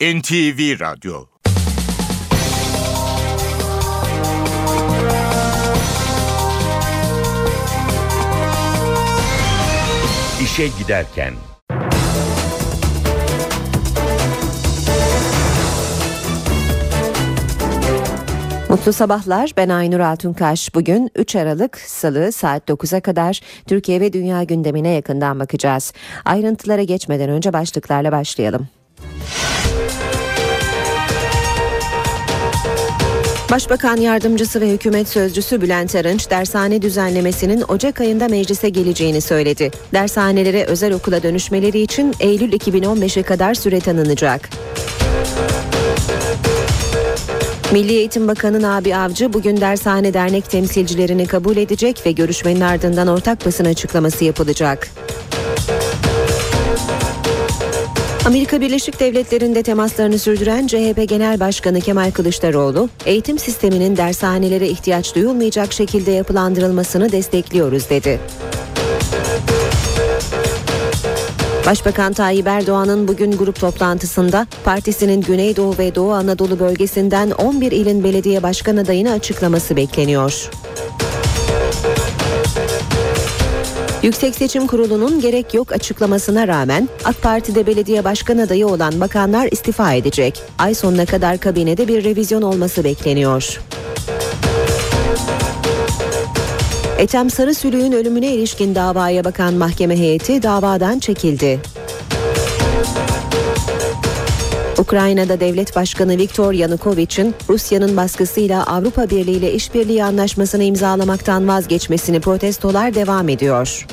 NTV Radyo İşe Giderken Mutlu sabahlar. Ben Aynur Altunkaş. Bugün 3 Aralık Salı saat 9'a kadar Türkiye ve dünya gündemine yakından bakacağız. Ayrıntılara geçmeden önce başlıklarla başlayalım. Başbakan yardımcısı ve hükümet sözcüsü Bülent Arınç dershane düzenlemesinin Ocak ayında meclise geleceğini söyledi. Dershanelere özel okula dönüşmeleri için Eylül 2015'e kadar süre tanınacak. Milli Eğitim Bakanı Nabi Avcı bugün dershane dernek temsilcilerini kabul edecek ve görüşmenin ardından ortak basın açıklaması yapılacak. Amerika Birleşik Devletleri'nde temaslarını sürdüren CHP Genel Başkanı Kemal Kılıçdaroğlu, eğitim sisteminin dershanelere ihtiyaç duyulmayacak şekilde yapılandırılmasını destekliyoruz dedi. Başbakan Tayyip Erdoğan'ın bugün grup toplantısında partisinin Güneydoğu ve Doğu Anadolu bölgesinden 11 ilin belediye başkan adayını açıklaması bekleniyor. Yüksek Seçim Kurulu'nun gerek yok açıklamasına rağmen AK Parti'de belediye başkan adayı olan bakanlar istifa edecek. Ay sonuna kadar kabinede bir revizyon olması bekleniyor. Ethem Sarısülüğün ölümüne ilişkin davaya bakan mahkeme heyeti davadan çekildi. Ukrayna'da devlet başkanı Viktor Yanukovych,'in Rusya'nın baskısıyla Avrupa Birliği ile işbirliği anlaşmasını imzalamaktan vazgeçmesini protestolar devam ediyor.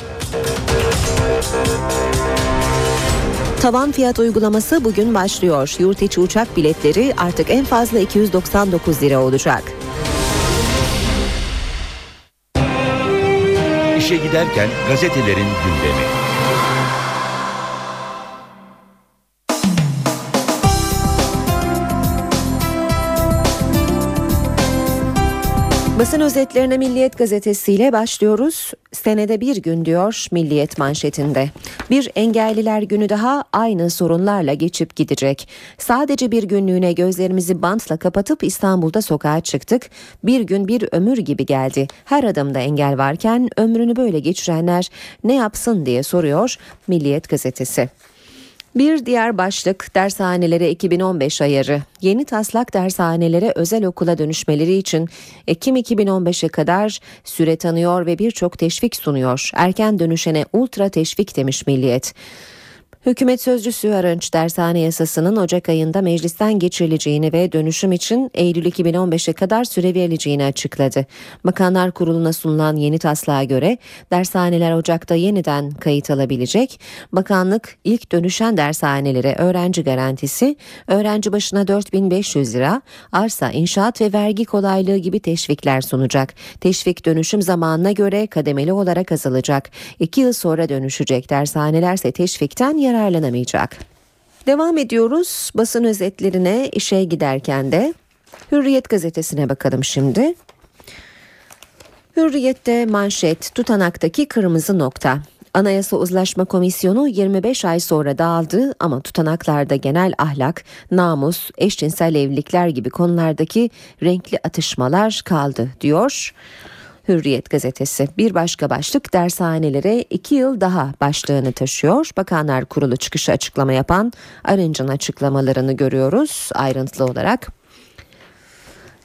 Tavan fiyat uygulaması bugün başlıyor. Yurt içi uçak biletleri artık en fazla 299 lira olacak. İşe giderken gazetelerin gündemi. Basın özetlerine Milliyet gazetesiyle başlıyoruz. Senede bir gün diyor Milliyet manşetinde. Bir engelliler günü daha aynı sorunlarla geçip gidecek. Sadece bir günlüğüne gözlerimizi bantla kapatıp İstanbul'da sokağa çıktık. Bir gün bir ömür gibi geldi. Her adımda engel varken ömrünü böyle geçirenler ne yapsın diye soruyor Milliyet gazetesi. Bir diğer başlık dershanelere 2015 ayarı. Yeni taslak dershanelere özel okula dönüşmeleri için Ekim 2015'e kadar süre tanıyor ve birçok teşvik sunuyor. Erken dönüşene ultra teşvik demiş Milliyet. Hükümet sözcüsü Arınç dershane yasasının Ocak ayında meclisten geçirileceğini ve dönüşüm için Eylül 2015'e kadar süre verileceğini açıkladı. Bakanlar Kurulu'na sunulan yeni taslağa göre dershaneler Ocak'ta yeniden kayıt alabilecek. Bakanlık ilk dönüşen dershanelere öğrenci garantisi, öğrenci başına 4500 lira, arsa, inşaat ve vergi kolaylığı gibi teşvikler sunacak. Teşvik dönüşüm zamanına göre kademeli olarak azalacak. İki yıl sonra dönüşecek dershanelerse teşvikten yarar yararlanamayacak. Devam ediyoruz basın özetlerine işe giderken de Hürriyet gazetesine bakalım şimdi. Hürriyette manşet tutanaktaki kırmızı nokta. Anayasa Uzlaşma Komisyonu 25 ay sonra dağıldı ama tutanaklarda genel ahlak, namus, eşcinsel evlilikler gibi konulardaki renkli atışmalar kaldı diyor. Hürriyet gazetesi bir başka başlık dershanelere iki yıl daha başlığını taşıyor. Bakanlar Kurulu çıkışı açıklama yapan Arınç'ın açıklamalarını görüyoruz ayrıntılı olarak.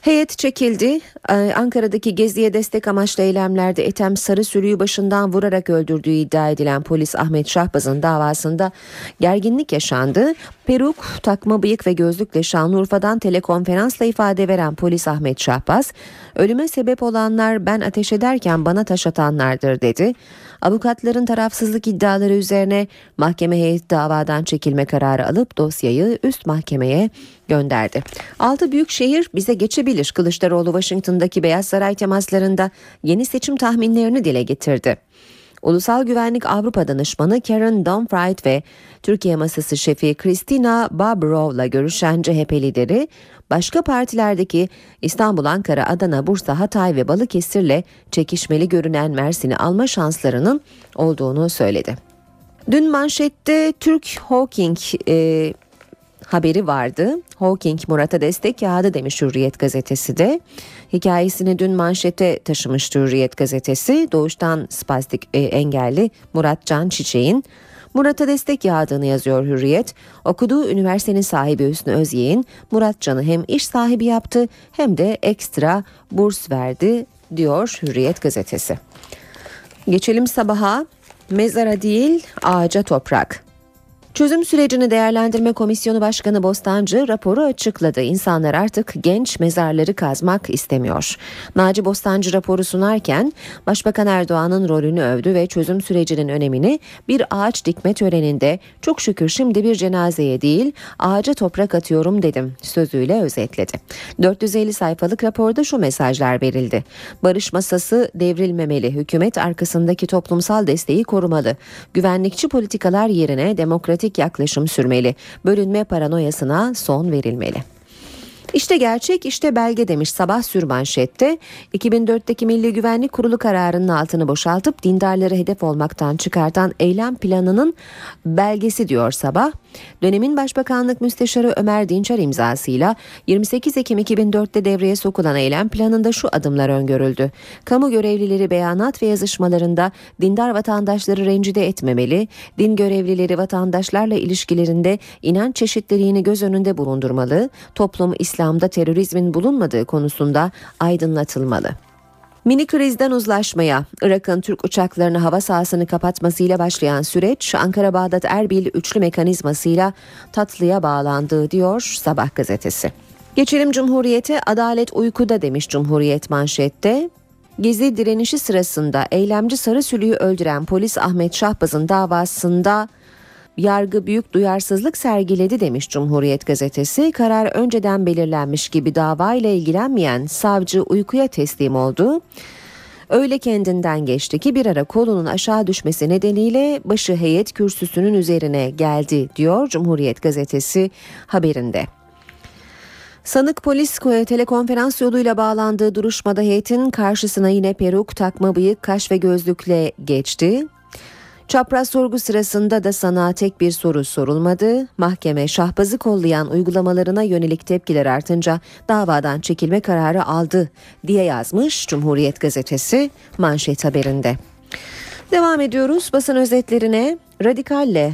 Heyet çekildi. Ee, Ankara'daki geziye destek amaçlı eylemlerde Ethem Sarı sürüyü başından vurarak öldürdüğü iddia edilen polis Ahmet Şahbaz'ın davasında gerginlik yaşandı. Peruk, takma bıyık ve gözlükle Şanlıurfa'dan telekonferansla ifade veren polis Ahmet Şahbaz, ölüme sebep olanlar ben ateş ederken bana taş atanlardır dedi. Avukatların tarafsızlık iddiaları üzerine mahkeme heyeti davadan çekilme kararı alıp dosyayı üst mahkemeye gönderdi. Altı büyük şehir bize geçebilir. Kılıçdaroğlu Washington'daki Beyaz Saray temaslarında yeni seçim tahminlerini dile getirdi. Ulusal Güvenlik Avrupa Danışmanı Karen Dumfried ve Türkiye Masası Şefi Christina Barbrov'la görüşen CHP lideri başka partilerdeki İstanbul, Ankara, Adana, Bursa, Hatay ve Balıkesir'le çekişmeli görünen Mersin'i alma şanslarının olduğunu söyledi. Dün manşette Türk Hawking e, haberi vardı. Hawking Murat'a destek yağdı demiş Hürriyet gazetesi de. Hikayesini dün manşete taşımıştı Hürriyet gazetesi. Doğuştan spastik e, engelli Murat Can Çiçek'in Murat'a destek yağdığını yazıyor Hürriyet. Okuduğu üniversitenin sahibi Hüsnü Özyeğin Murat Can'ı hem iş sahibi yaptı hem de ekstra burs verdi diyor Hürriyet gazetesi. Geçelim sabaha. Mezara değil ağaca toprak. Çözüm sürecini değerlendirme komisyonu başkanı Bostancı raporu açıkladı. İnsanlar artık genç mezarları kazmak istemiyor. Naci Bostancı raporu sunarken Başbakan Erdoğan'ın rolünü övdü ve çözüm sürecinin önemini bir ağaç dikme töreninde çok şükür şimdi bir cenazeye değil ağaca toprak atıyorum dedim sözüyle özetledi. 450 sayfalık raporda şu mesajlar verildi. Barış masası devrilmemeli, hükümet arkasındaki toplumsal desteği korumalı. Güvenlikçi politikalar yerine demokratik pragmatik yaklaşım sürmeli. Bölünme paranoyasına son verilmeli. İşte gerçek işte belge demiş sabah sürmanşette 2004'teki Milli Güvenlik Kurulu kararının altını boşaltıp dindarları hedef olmaktan çıkartan eylem planının belgesi diyor sabah. Dönemin Başbakanlık Müsteşarı Ömer Dinçer imzasıyla 28 Ekim 2004'te devreye sokulan eylem planında şu adımlar öngörüldü. Kamu görevlileri beyanat ve yazışmalarında dindar vatandaşları rencide etmemeli, din görevlileri vatandaşlarla ilişkilerinde inanç çeşitliliğini göz önünde bulundurmalı, toplum İslam'da terörizmin bulunmadığı konusunda aydınlatılmalı. Mini krizden uzlaşmaya, Irak'ın Türk uçaklarını hava sahasını kapatmasıyla başlayan süreç Ankara-Bağdat Erbil üçlü mekanizmasıyla tatlıya bağlandı diyor Sabah gazetesi. Geçelim Cumhuriyet'e adalet uykuda demiş Cumhuriyet manşette. Gezi direnişi sırasında eylemci Sarı Sülü'yü öldüren polis Ahmet Şahbaz'ın davasında yargı büyük duyarsızlık sergiledi demiş Cumhuriyet gazetesi. Karar önceden belirlenmiş gibi dava ile ilgilenmeyen savcı uykuya teslim oldu. Öyle kendinden geçti ki bir ara kolunun aşağı düşmesi nedeniyle başı heyet kürsüsünün üzerine geldi diyor Cumhuriyet gazetesi haberinde. Sanık polis telekonferans yoluyla bağlandığı duruşmada heyetin karşısına yine peruk, takma bıyık, kaş ve gözlükle geçti. Çapraz sorgu sırasında da sana tek bir soru sorulmadı. Mahkeme şahbazı kollayan uygulamalarına yönelik tepkiler artınca davadan çekilme kararı aldı diye yazmış Cumhuriyet Gazetesi manşet haberinde. Devam ediyoruz basın özetlerine. Radikalle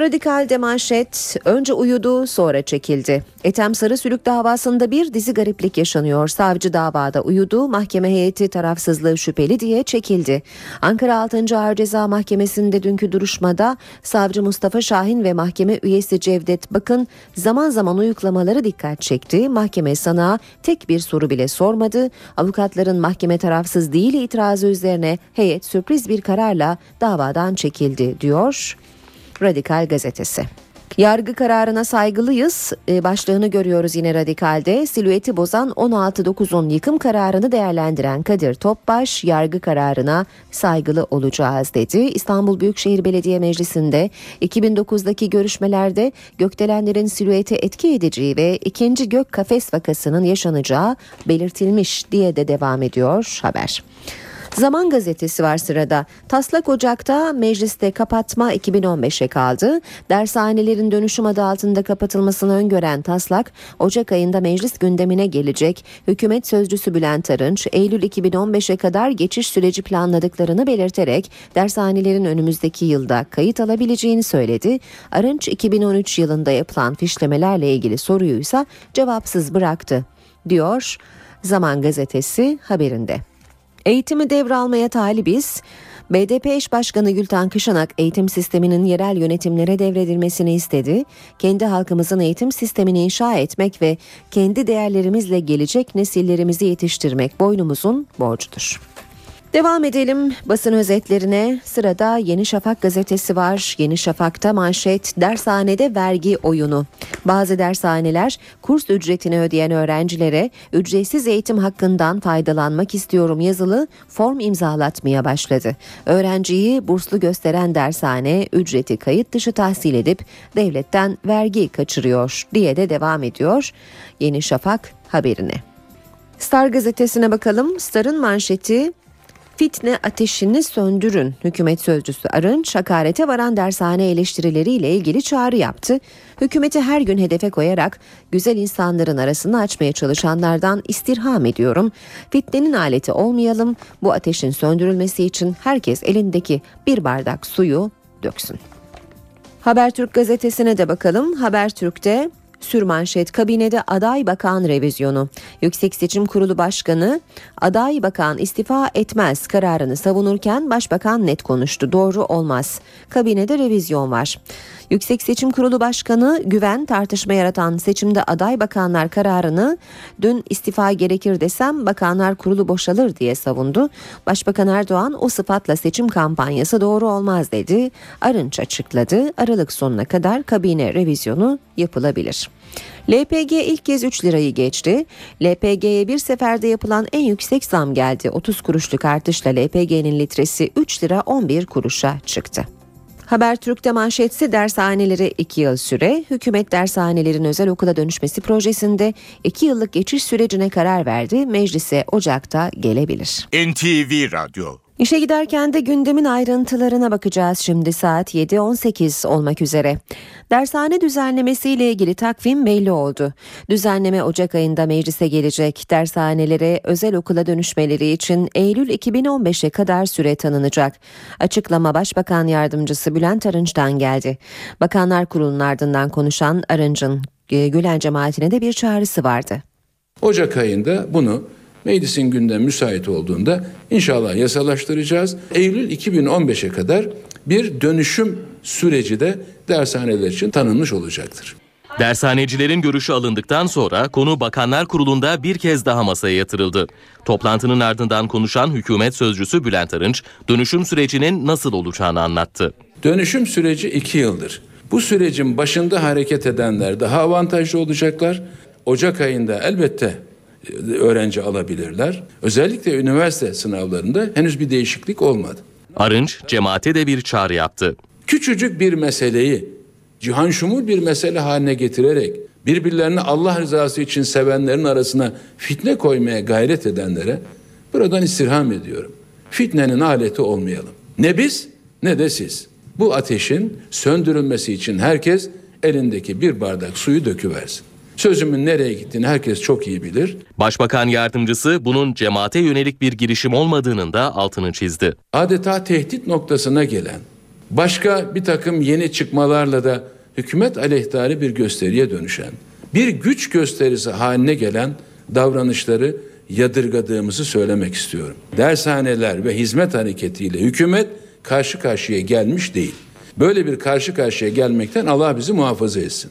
Radikal'de manşet önce uyudu sonra çekildi. Ethem Sarı Sülük davasında bir dizi gariplik yaşanıyor. Savcı davada uyudu, mahkeme heyeti tarafsızlığı şüpheli diye çekildi. Ankara 6. Ağır Ceza Mahkemesi'nde dünkü duruşmada savcı Mustafa Şahin ve mahkeme üyesi Cevdet Bakın zaman zaman uyuklamaları dikkat çekti. Mahkeme sana tek bir soru bile sormadı. Avukatların mahkeme tarafsız değil itirazı üzerine heyet sürpriz bir kararla davadan çekildi diyor. Radikal gazetesi. Yargı kararına saygılıyız e, başlığını görüyoruz yine Radikal'de. Silüeti bozan 16.9'un yıkım kararını değerlendiren Kadir Topbaş yargı kararına saygılı olacağız dedi. İstanbul Büyükşehir Belediye Meclisi'nde 2009'daki görüşmelerde gökdelenlerin silüeti etki edeceği ve ikinci gök kafes vakasının yaşanacağı belirtilmiş diye de devam ediyor haber. Zaman gazetesi var sırada. Taslak Ocak'ta mecliste kapatma 2015'e kaldı. Dershanelerin dönüşüm adı altında kapatılmasını öngören taslak Ocak ayında meclis gündemine gelecek. Hükümet sözcüsü Bülent Arınç Eylül 2015'e kadar geçiş süreci planladıklarını belirterek dershanelerin önümüzdeki yılda kayıt alabileceğini söyledi. Arınç 2013 yılında yapılan fişlemelerle ilgili soruyu ise cevapsız bıraktı diyor Zaman gazetesi haberinde. Eğitimi devralmaya talibiz. BDP eş başkanı Gülten Kışanak eğitim sisteminin yerel yönetimlere devredilmesini istedi. Kendi halkımızın eğitim sistemini inşa etmek ve kendi değerlerimizle gelecek nesillerimizi yetiştirmek boynumuzun borcudur. Devam edelim basın özetlerine. Sırada Yeni Şafak gazetesi var. Yeni Şafak'ta manşet dershanede vergi oyunu. Bazı dershaneler kurs ücretini ödeyen öğrencilere ücretsiz eğitim hakkından faydalanmak istiyorum yazılı form imzalatmaya başladı. Öğrenciyi burslu gösteren dershane ücreti kayıt dışı tahsil edip devletten vergi kaçırıyor diye de devam ediyor. Yeni Şafak haberine. Star gazetesine bakalım. Star'ın manşeti Fitne ateşini söndürün. Hükümet sözcüsü Arınç hakarete varan dershane eleştirileriyle ilgili çağrı yaptı. Hükümeti her gün hedefe koyarak güzel insanların arasını açmaya çalışanlardan istirham ediyorum. Fitnenin aleti olmayalım. Bu ateşin söndürülmesi için herkes elindeki bir bardak suyu döksün. Habertürk gazetesine de bakalım. Habertürk'te Sürmanşet kabinede aday bakan revizyonu. Yüksek Seçim Kurulu Başkanı aday bakan istifa etmez kararını savunurken başbakan net konuştu. Doğru olmaz. Kabinede revizyon var. Yüksek Seçim Kurulu Başkanı güven tartışma yaratan seçimde aday bakanlar kararını dün istifa gerekir desem bakanlar kurulu boşalır diye savundu. Başbakan Erdoğan o sıfatla seçim kampanyası doğru olmaz dedi. Arınç açıkladı. Aralık sonuna kadar kabine revizyonu yapılabilir. LPG ilk kez 3 lirayı geçti. LPG'ye bir seferde yapılan en yüksek zam geldi. 30 kuruşluk artışla LPG'nin litresi 3 lira 11 kuruşa çıktı. Habertürk'te manşetsi dershaneleri 2 yıl süre, hükümet dershanelerin özel okula dönüşmesi projesinde 2 yıllık geçiş sürecine karar verdi. Meclise Ocak'ta gelebilir. NTV Radyo İşe giderken de gündemin ayrıntılarına bakacağız şimdi saat 7.18 olmak üzere. Dershane düzenlemesiyle ilgili takvim belli oldu. Düzenleme Ocak ayında meclise gelecek. Dershanelere özel okula dönüşmeleri için Eylül 2015'e kadar süre tanınacak. Açıklama Başbakan Yardımcısı Bülent Arınç'tan geldi. Bakanlar Kurulu'nun ardından konuşan Arınç'ın e, Gülen cemaatine de bir çağrısı vardı. Ocak ayında bunu meclisin gündem müsait olduğunda inşallah yasalaştıracağız. Eylül 2015'e kadar bir dönüşüm süreci de dershaneler için tanınmış olacaktır. Dershanecilerin görüşü alındıktan sonra konu Bakanlar Kurulu'nda bir kez daha masaya yatırıldı. Toplantının ardından konuşan hükümet sözcüsü Bülent Arınç, dönüşüm sürecinin nasıl olacağını anlattı. Dönüşüm süreci iki yıldır. Bu sürecin başında hareket edenler daha avantajlı olacaklar. Ocak ayında elbette öğrenci alabilirler. Özellikle üniversite sınavlarında henüz bir değişiklik olmadı. Arınç cemaate de bir çağrı yaptı. Küçücük bir meseleyi cihan şumul bir mesele haline getirerek birbirlerini Allah rızası için sevenlerin arasına fitne koymaya gayret edenlere buradan istirham ediyorum. Fitnenin aleti olmayalım. Ne biz ne de siz. Bu ateşin söndürülmesi için herkes elindeki bir bardak suyu döküversin. Sözümün nereye gittiğini herkes çok iyi bilir. Başbakan yardımcısı bunun cemaate yönelik bir girişim olmadığının da altını çizdi. Adeta tehdit noktasına gelen, başka bir takım yeni çıkmalarla da hükümet aleyhtarı bir gösteriye dönüşen, bir güç gösterisi haline gelen davranışları yadırgadığımızı söylemek istiyorum. Dershaneler ve hizmet hareketiyle hükümet karşı karşıya gelmiş değil. Böyle bir karşı karşıya gelmekten Allah bizi muhafaza etsin.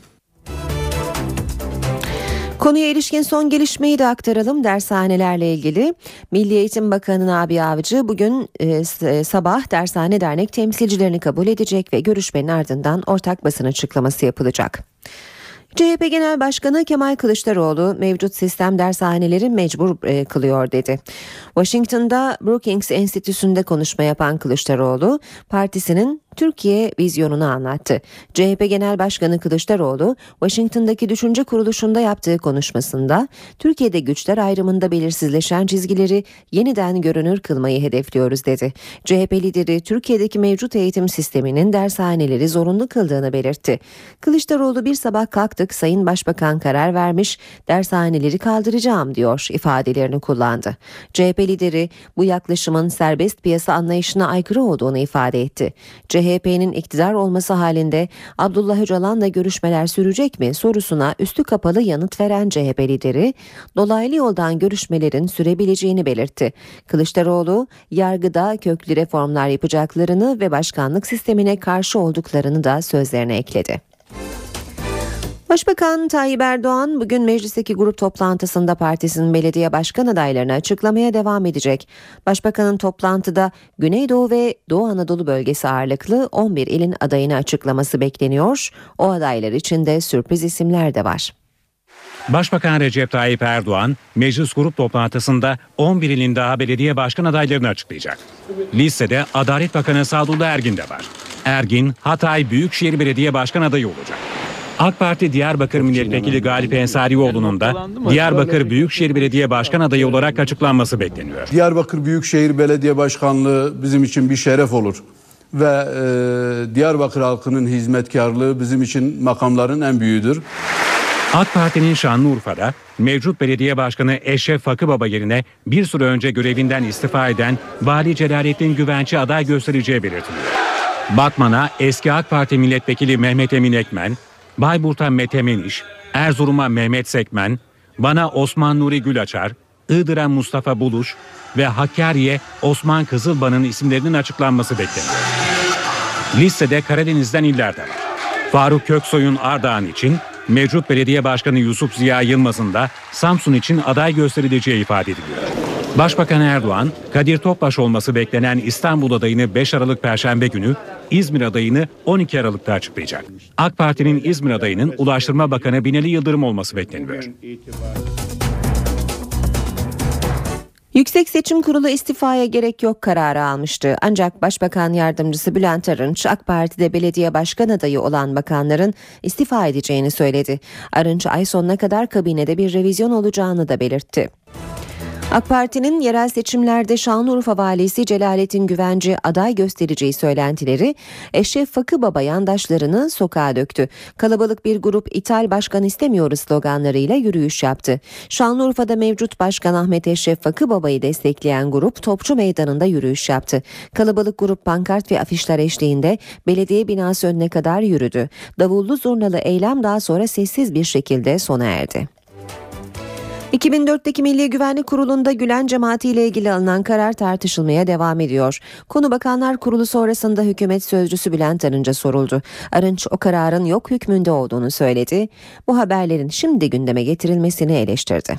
Konuya ilişkin son gelişmeyi de aktaralım dershanelerle ilgili. Milli Eğitim Bakanı Nabi Avcı bugün e, e, sabah Dershane Dernek temsilcilerini kabul edecek ve görüşmenin ardından ortak basın açıklaması yapılacak. CHP Genel Başkanı Kemal Kılıçdaroğlu mevcut sistem dershaneleri mecbur e, kılıyor dedi. Washington'da Brookings Enstitüsü'nde konuşma yapan Kılıçdaroğlu partisinin Türkiye vizyonunu anlattı. CHP Genel Başkanı Kılıçdaroğlu, Washington'daki düşünce kuruluşunda yaptığı konuşmasında Türkiye'de güçler ayrımında belirsizleşen çizgileri yeniden görünür kılmayı hedefliyoruz dedi. CHP lideri Türkiye'deki mevcut eğitim sisteminin dershaneleri zorunlu kıldığını belirtti. Kılıçdaroğlu bir sabah kalktık Sayın Başbakan karar vermiş dershaneleri kaldıracağım diyor ifadelerini kullandı. CHP lideri bu yaklaşımın serbest piyasa anlayışına aykırı olduğunu ifade etti. CHP'nin iktidar olması halinde Abdullah Öcalan'la görüşmeler sürecek mi sorusuna üstü kapalı yanıt veren CHP lideri dolaylı yoldan görüşmelerin sürebileceğini belirtti. Kılıçdaroğlu yargıda köklü reformlar yapacaklarını ve başkanlık sistemine karşı olduklarını da sözlerine ekledi. Başbakan Tayyip Erdoğan bugün meclisteki grup toplantısında partisinin belediye başkan adaylarını açıklamaya devam edecek. Başbakanın toplantıda Güneydoğu ve Doğu Anadolu bölgesi ağırlıklı 11 ilin adayını açıklaması bekleniyor. O adaylar içinde sürpriz isimler de var. Başbakan Recep Tayyip Erdoğan meclis grup toplantısında 11 ilin daha belediye başkan adaylarını açıklayacak. Listede Adalet Bakanı Sadullah Ergin de var. Ergin Hatay Büyükşehir Belediye Başkan adayı olacak. AK Parti Diyarbakır Milletvekili Galip Ensarioğlu'nun da Diyarbakır Büyükşehir Belediye Başkan adayı olarak açıklanması bekleniyor. Diyarbakır Büyükşehir Belediye Başkanlığı bizim için bir şeref olur. Ve e, Diyarbakır halkının hizmetkarlığı bizim için makamların en büyüğüdür. AK Parti'nin Şanlıurfa'da mevcut belediye başkanı Eşref Fakıbaba yerine bir süre önce görevinden istifa eden Vali Celalettin Güvenç'i aday göstereceği belirtiliyor. Batman'a eski AK Parti milletvekili Mehmet Emin Ekmen, Bayburt'a Mete Meniş, Erzurum'a Mehmet Sekmen, Van'a Osman Nuri Gülaçar, Iğdır'a Mustafa Buluş ve Hakkari'ye Osman Kızılban'ın isimlerinin açıklanması bekleniyor. Listede Karadeniz'den iller de var. Faruk Köksoy'un Ardahan için, mevcut belediye başkanı Yusuf Ziya Yılmaz'ın da Samsun için aday gösterileceği ifade ediliyor. Başbakan Erdoğan, Kadir Topbaş olması beklenen İstanbul adayını 5 Aralık Perşembe günü, İzmir adayını 12 Aralık'ta açıklayacak. AK Parti'nin İzmir adayının Ulaştırma Bakanı Binali Yıldırım olması bekleniyor. Yüksek Seçim Kurulu istifaya gerek yok kararı almıştı. Ancak Başbakan Yardımcısı Bülent Arınç, AK Parti'de belediye başkan adayı olan bakanların istifa edeceğini söyledi. Arınç ay sonuna kadar kabinede bir revizyon olacağını da belirtti. AK Parti'nin yerel seçimlerde Şanlıurfa valisi Celalettin Güvenci aday göstereceği söylentileri Eşref Fakıbaba yandaşlarını sokağa döktü. Kalabalık bir grup ithal başkan istemiyoruz sloganlarıyla yürüyüş yaptı. Şanlıurfa'da mevcut başkan Ahmet Eşref Fakıbaba'yı destekleyen grup Topçu Meydanı'nda yürüyüş yaptı. Kalabalık grup pankart ve afişler eşliğinde belediye binası önüne kadar yürüdü. Davullu zurnalı eylem daha sonra sessiz bir şekilde sona erdi. 2004'teki Milli Güvenlik Kurulu'nda Gülen cemaati ile ilgili alınan karar tartışılmaya devam ediyor. Konu Bakanlar Kurulu sonrasında hükümet sözcüsü Bülent Arınç'a soruldu. Arınç o kararın yok hükmünde olduğunu söyledi. Bu haberlerin şimdi gündeme getirilmesini eleştirdi.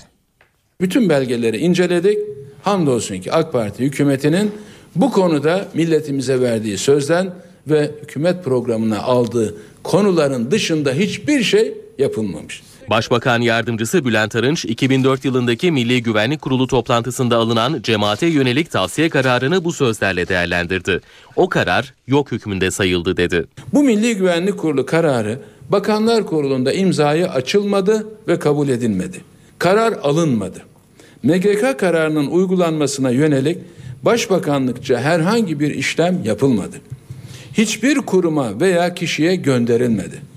Bütün belgeleri inceledik. Hamdolsun ki AK Parti hükümetinin bu konuda milletimize verdiği sözden ve hükümet programına aldığı konuların dışında hiçbir şey yapılmamış. Başbakan Yardımcısı Bülent Arınç, 2004 yılındaki Milli Güvenlik Kurulu toplantısında alınan cemaate yönelik tavsiye kararını bu sözlerle değerlendirdi. O karar yok hükmünde sayıldı dedi. Bu Milli Güvenlik Kurulu kararı Bakanlar Kurulu'nda imzayı açılmadı ve kabul edilmedi. Karar alınmadı. MGK kararının uygulanmasına yönelik Başbakanlıkça herhangi bir işlem yapılmadı. Hiçbir kuruma veya kişiye gönderilmedi.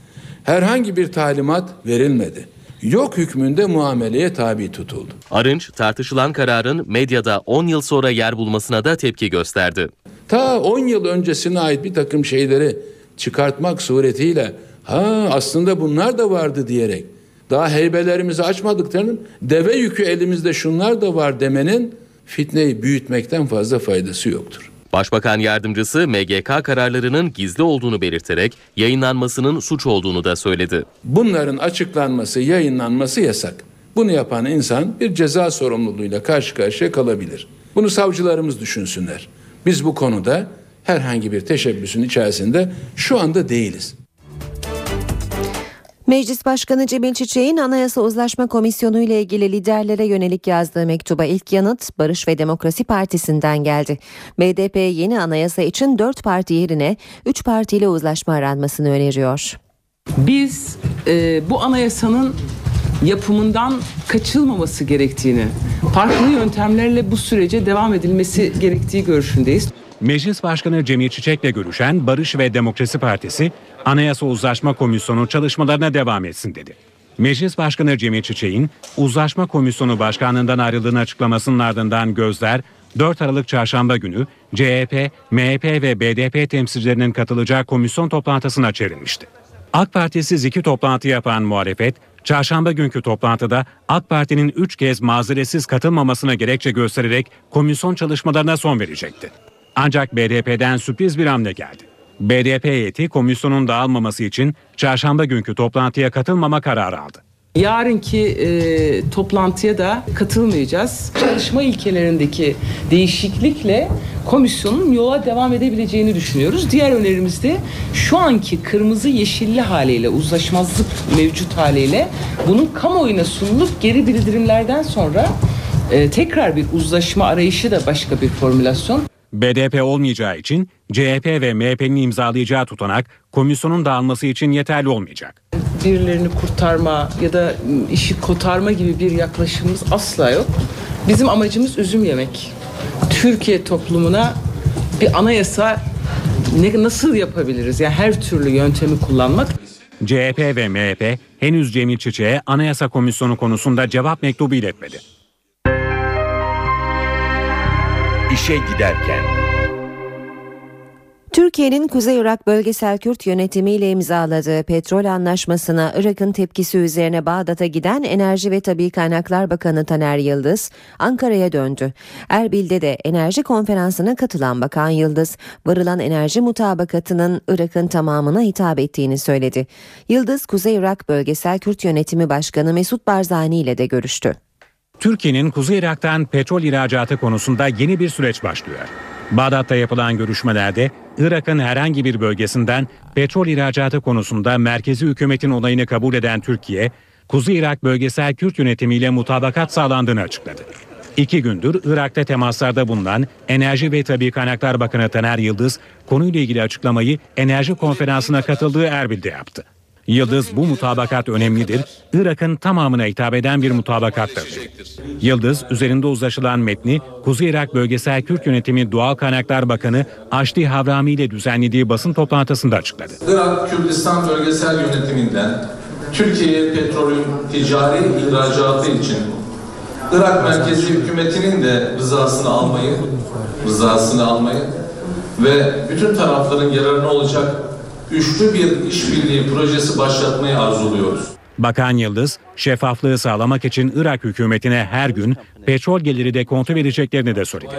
Herhangi bir talimat verilmedi. Yok hükmünde muameleye tabi tutuldu. Arınç tartışılan kararın medyada 10 yıl sonra yer bulmasına da tepki gösterdi. Ta 10 yıl öncesine ait bir takım şeyleri çıkartmak suretiyle ha aslında bunlar da vardı diyerek daha heybelerimizi açmadıklarının deve yükü elimizde şunlar da var demenin fitneyi büyütmekten fazla faydası yoktur. Başbakan yardımcısı MGK kararlarının gizli olduğunu belirterek yayınlanmasının suç olduğunu da söyledi. Bunların açıklanması, yayınlanması yasak. Bunu yapan insan bir ceza sorumluluğuyla karşı karşıya kalabilir. Bunu savcılarımız düşünsünler. Biz bu konuda herhangi bir teşebbüsün içerisinde şu anda değiliz. Meclis Başkanı Cemil Çiçek'in Anayasa Uzlaşma Komisyonu ile ilgili liderlere yönelik yazdığı mektuba ilk yanıt Barış ve Demokrasi Partisi'nden geldi. BDP yeni anayasa için 4 parti yerine 3 partiyle uzlaşma aranmasını öneriyor. Biz e, bu anayasanın yapımından kaçılmaması gerektiğini, farklı yöntemlerle bu sürece devam edilmesi gerektiği görüşündeyiz. Meclis Başkanı Cemil Çiçek'le görüşen Barış ve Demokrasi Partisi, Anayasa Uzlaşma Komisyonu çalışmalarına devam etsin dedi. Meclis Başkanı Cemil Çiçek'in Uzlaşma Komisyonu Başkanlığından ayrıldığını açıklamasının ardından gözler 4 Aralık Çarşamba günü CHP, MHP ve BDP temsilcilerinin katılacağı komisyon toplantısına çevrilmişti. AK Partisiz iki toplantı yapan muhalefet, çarşamba günkü toplantıda AK Parti'nin 3 kez mazeretsiz katılmamasına gerekçe göstererek komisyon çalışmalarına son verecekti. Ancak BDP'den sürpriz bir hamle geldi. BDP heyeti komisyonun dağılmaması için çarşamba günkü toplantıya katılmama kararı aldı. Yarınki e, toplantıya da katılmayacağız. Çalışma ilkelerindeki değişiklikle komisyonun yola devam edebileceğini düşünüyoruz. Diğer önerimiz de şu anki kırmızı yeşilli haliyle, uzlaşmazlık mevcut haliyle bunun kamuoyuna sunulup geri bildirimlerden sonra e, tekrar bir uzlaşma arayışı da başka bir formülasyon. BDP olmayacağı için CHP ve MHP'nin imzalayacağı tutanak komisyonun dağılması için yeterli olmayacak. Birilerini kurtarma ya da işi kotarma gibi bir yaklaşımımız asla yok. Bizim amacımız üzüm yemek. Türkiye toplumuna bir anayasa ne, nasıl yapabiliriz? Yani her türlü yöntemi kullanmak. CHP ve MHP henüz Cemil Çiçek'e Anayasa Komisyonu konusunda cevap mektubu iletmedi. İşe giderken Türkiye'nin Kuzey Irak Bölgesel Kürt yönetimiyle imzaladığı petrol anlaşmasına Irak'ın tepkisi üzerine Bağdat'a giden Enerji ve Tabi Kaynaklar Bakanı Taner Yıldız Ankara'ya döndü. Erbil'de de enerji konferansına katılan Bakan Yıldız, varılan enerji mutabakatının Irak'ın tamamına hitap ettiğini söyledi. Yıldız, Kuzey Irak Bölgesel Kürt Yönetimi Başkanı Mesut Barzani ile de görüştü. Türkiye'nin Kuzey Irak'tan petrol ihracatı konusunda yeni bir süreç başlıyor. Bağdat'ta yapılan görüşmelerde Irak'ın herhangi bir bölgesinden petrol ihracatı konusunda merkezi hükümetin onayını kabul eden Türkiye, Kuzey Irak Bölgesel Kürt Yönetimiyle mutabakat sağlandığını açıkladı. İki gündür Irak'ta temaslarda bulunan Enerji ve Tabi Kaynaklar Bakanı Taner Yıldız konuyla ilgili açıklamayı enerji konferansına katıldığı Erbil'de yaptı. Yıldız bu mutabakat önemlidir, Irak'ın tamamına hitap eden bir mutabakattır. Yıldız üzerinde uzlaşılan metni Kuzey Irak Bölgesel Kürt Yönetimi Doğal Kaynaklar Bakanı Aşti Havrami ile düzenlediği basın toplantısında açıkladı. Irak Kürdistan Bölgesel Yönetiminden Türkiye'ye petrolün ticari ihracatı için Irak merkezi hükümetinin de rızasını almayı, rızasını almayı ve bütün tarafların yararına olacak güçlü bir işbirliği projesi başlatmayı arzuluyoruz. Bakan Yıldız, şeffaflığı sağlamak için Irak hükümetine her gün petrol geliri de kontrol edeceklerini de söyledi.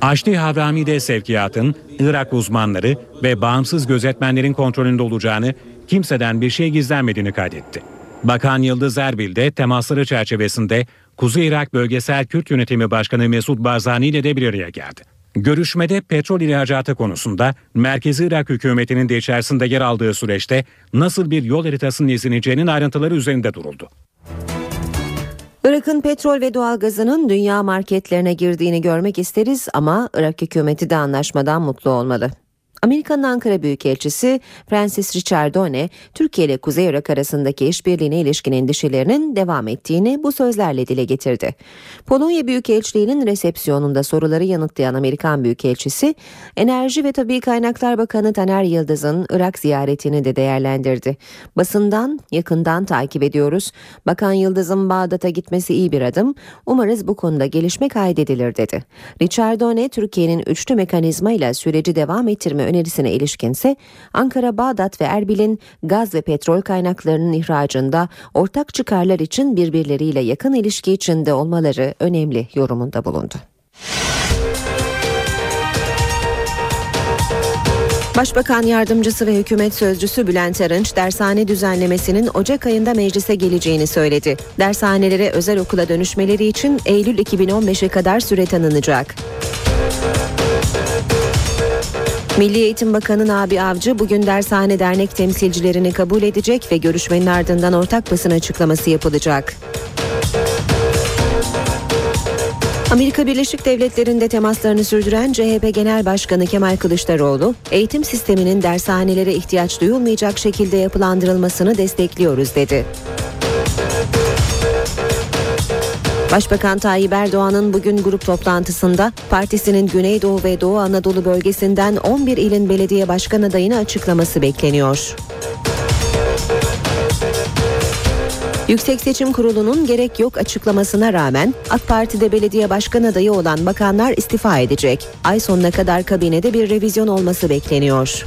Aşti Havrami de sevkiyatın Irak uzmanları ve bağımsız gözetmenlerin kontrolünde olacağını, kimseden bir şey gizlenmediğini kaydetti. Bakan Yıldız Erbil'de temasları çerçevesinde Kuzey Irak Bölgesel Kürt Yönetimi Başkanı Mesut Barzani ile de bir araya geldi. Görüşmede petrol ihracatı konusunda Merkezi Irak hükümetinin de içerisinde yer aldığı süreçte nasıl bir yol haritasının izleneceğinin ayrıntıları üzerinde duruldu. Irak'ın petrol ve doğalgazının dünya marketlerine girdiğini görmek isteriz ama Irak hükümeti de anlaşmadan mutlu olmalı. Amerika'nın Ankara Büyükelçisi Francis Richardone, Türkiye ile Kuzey Irak arasındaki işbirliğine ilişkin endişelerinin devam ettiğini bu sözlerle dile getirdi. Polonya Büyükelçiliği'nin resepsiyonunda soruları yanıtlayan Amerikan Büyükelçisi, Enerji ve Tabi Kaynaklar Bakanı Taner Yıldız'ın Irak ziyaretini de değerlendirdi. Basından yakından takip ediyoruz. Bakan Yıldız'ın Bağdat'a gitmesi iyi bir adım. Umarız bu konuda gelişme kaydedilir dedi. Richardone, Türkiye'nin üçlü mekanizma ile süreci devam ettirme önerisine ilişkinse Ankara, Bağdat ve Erbil'in gaz ve petrol kaynaklarının ihracında ortak çıkarlar için birbirleriyle yakın ilişki içinde olmaları önemli yorumunda bulundu. Başbakan Yardımcısı ve Hükümet Sözcüsü Bülent Arınç dershane düzenlemesinin Ocak ayında meclise geleceğini söyledi. Dershanelere özel okula dönüşmeleri için Eylül 2015'e kadar süre tanınacak. Milli Eğitim Bakanı Nabi Avcı bugün dershane dernek temsilcilerini kabul edecek ve görüşmenin ardından ortak basın açıklaması yapılacak. Amerika Birleşik Devletleri'nde temaslarını sürdüren CHP Genel Başkanı Kemal Kılıçdaroğlu, eğitim sisteminin dershanelere ihtiyaç duyulmayacak şekilde yapılandırılmasını destekliyoruz dedi. Başbakan Tayyip Erdoğan'ın bugün grup toplantısında partisinin Güneydoğu ve Doğu Anadolu bölgesinden 11 ilin belediye başkan adayını açıklaması bekleniyor. Yüksek Seçim Kurulu'nun gerek yok açıklamasına rağmen AK Parti'de belediye başkan adayı olan bakanlar istifa edecek. Ay sonuna kadar kabinede bir revizyon olması bekleniyor.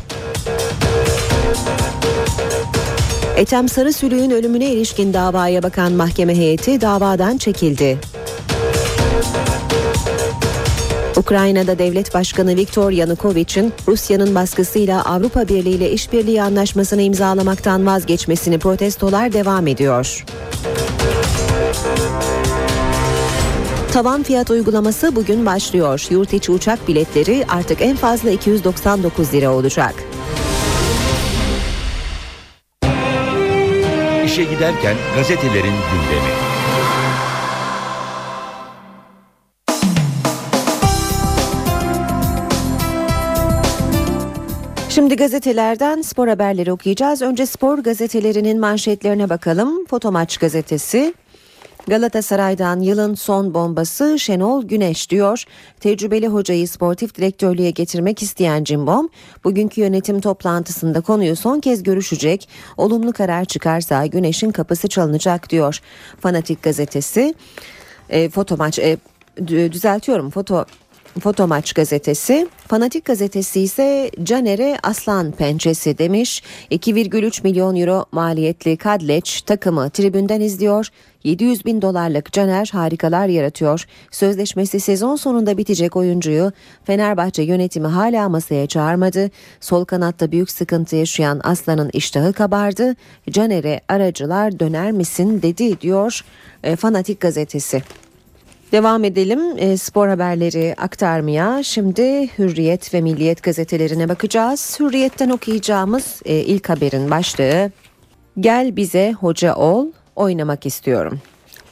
Ethem Sarısülüğün ölümüne ilişkin davaya bakan mahkeme heyeti davadan çekildi. Ukrayna'da devlet başkanı Viktor Yanukovych,'in Rusya'nın baskısıyla Avrupa Birliği ile işbirliği anlaşmasını imzalamaktan vazgeçmesini protestolar devam ediyor. Tavan fiyat uygulaması bugün başlıyor. Yurt içi uçak biletleri artık en fazla 299 lira olacak. İşe giderken gazetelerin gündemi. Şimdi gazetelerden spor haberleri okuyacağız. Önce spor gazetelerinin manşetlerine bakalım. Fotomaç gazetesi Galatasaray'dan yılın son bombası Şenol Güneş diyor. Tecrübeli hocayı sportif direktörlüğe getirmek isteyen Cimbom, bugünkü yönetim toplantısında konuyu son kez görüşecek. Olumlu karar çıkarsa Güneş'in kapısı çalınacak diyor. Fanatik gazetesi, e, fotomaç, e, düzeltiyorum foto Foto Maç gazetesi. Fanatik gazetesi ise Caner'e aslan pençesi demiş. 2,3 milyon euro maliyetli Kadleç takımı tribünden izliyor. 700 bin dolarlık Caner harikalar yaratıyor. Sözleşmesi sezon sonunda bitecek oyuncuyu Fenerbahçe yönetimi hala masaya çağırmadı. Sol kanatta büyük sıkıntı yaşayan Aslan'ın iştahı kabardı. Caner'e aracılar döner misin dedi diyor e, Fanatik gazetesi. Devam edelim e, spor haberleri aktarmaya. Şimdi Hürriyet ve Milliyet gazetelerine bakacağız. Hürriyet'ten okuyacağımız e, ilk haberin başlığı Gel bize hoca ol, oynamak istiyorum.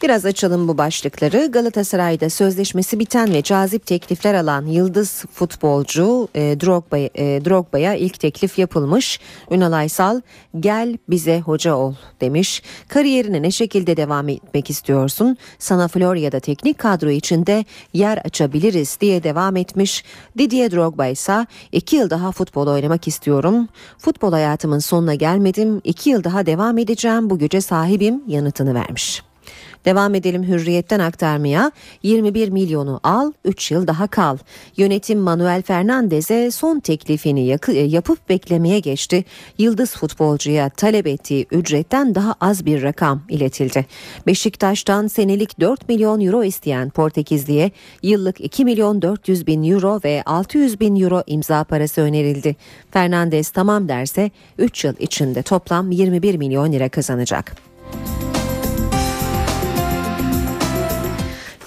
Biraz açalım bu başlıkları. Galatasaray'da sözleşmesi biten ve cazip teklifler alan yıldız futbolcu e, Drogba, e, Drogba'ya ilk teklif yapılmış. Ünal Aysal gel bize hoca ol demiş. Kariyerine ne şekilde devam etmek istiyorsun? Sana Florya'da teknik kadro içinde yer açabiliriz diye devam etmiş. Didier Drogba ise iki yıl daha futbol oynamak istiyorum. Futbol hayatımın sonuna gelmedim. İki yıl daha devam edeceğim. Bu güce sahibim yanıtını vermiş. Devam edelim hürriyetten aktarmaya 21 milyonu al 3 yıl daha kal. Yönetim Manuel Fernandez'e son teklifini e, yapıp beklemeye geçti. Yıldız futbolcuya talep ettiği ücretten daha az bir rakam iletildi. Beşiktaş'tan senelik 4 milyon euro isteyen Portekizli'ye yıllık 2 milyon 400 bin euro ve 600 bin euro imza parası önerildi. Fernandez tamam derse 3 yıl içinde toplam 21 milyon lira kazanacak.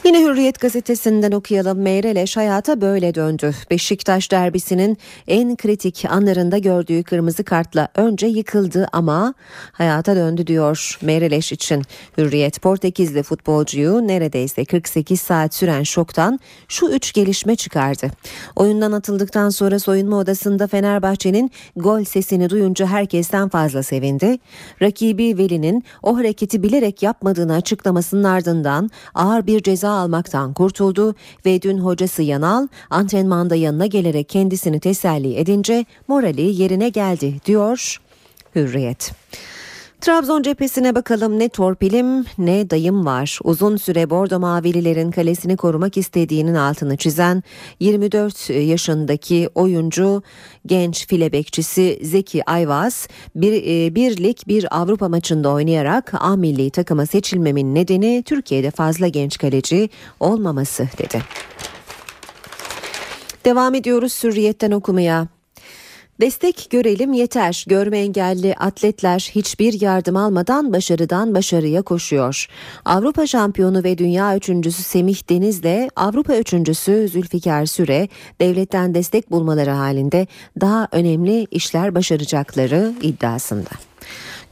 Yine Hürriyet gazetesinden okuyalım. Meyreleş hayata böyle döndü. Beşiktaş derbisinin en kritik anlarında gördüğü kırmızı kartla önce yıkıldı ama hayata döndü diyor Meyreleş için. Hürriyet Portekizli futbolcuyu neredeyse 48 saat süren şoktan şu üç gelişme çıkardı. Oyundan atıldıktan sonra soyunma odasında Fenerbahçe'nin gol sesini duyunca herkesten fazla sevindi. Rakibi Veli'nin o hareketi bilerek yapmadığını açıklamasının ardından ağır bir ceza almaktan kurtuldu ve dün hocası Yanal antrenmanda yanına gelerek kendisini teselli edince morali yerine geldi diyor Hürriyet. Trabzon cephesine bakalım ne torpilim ne dayım var. Uzun süre Bordo Mavililerin kalesini korumak istediğinin altını çizen 24 yaşındaki oyuncu genç file bekçisi Zeki Ayvaz bir, e, bir bir Avrupa maçında oynayarak A milli takıma seçilmemin nedeni Türkiye'de fazla genç kaleci olmaması dedi. Devam ediyoruz Sürriyet'ten okumaya. Destek görelim yeter. Görme engelli atletler hiçbir yardım almadan başarıdan başarıya koşuyor. Avrupa şampiyonu ve dünya üçüncüsü Semih Deniz'le Avrupa üçüncüsü Zülfikar Süre devletten destek bulmaları halinde daha önemli işler başaracakları iddiasında.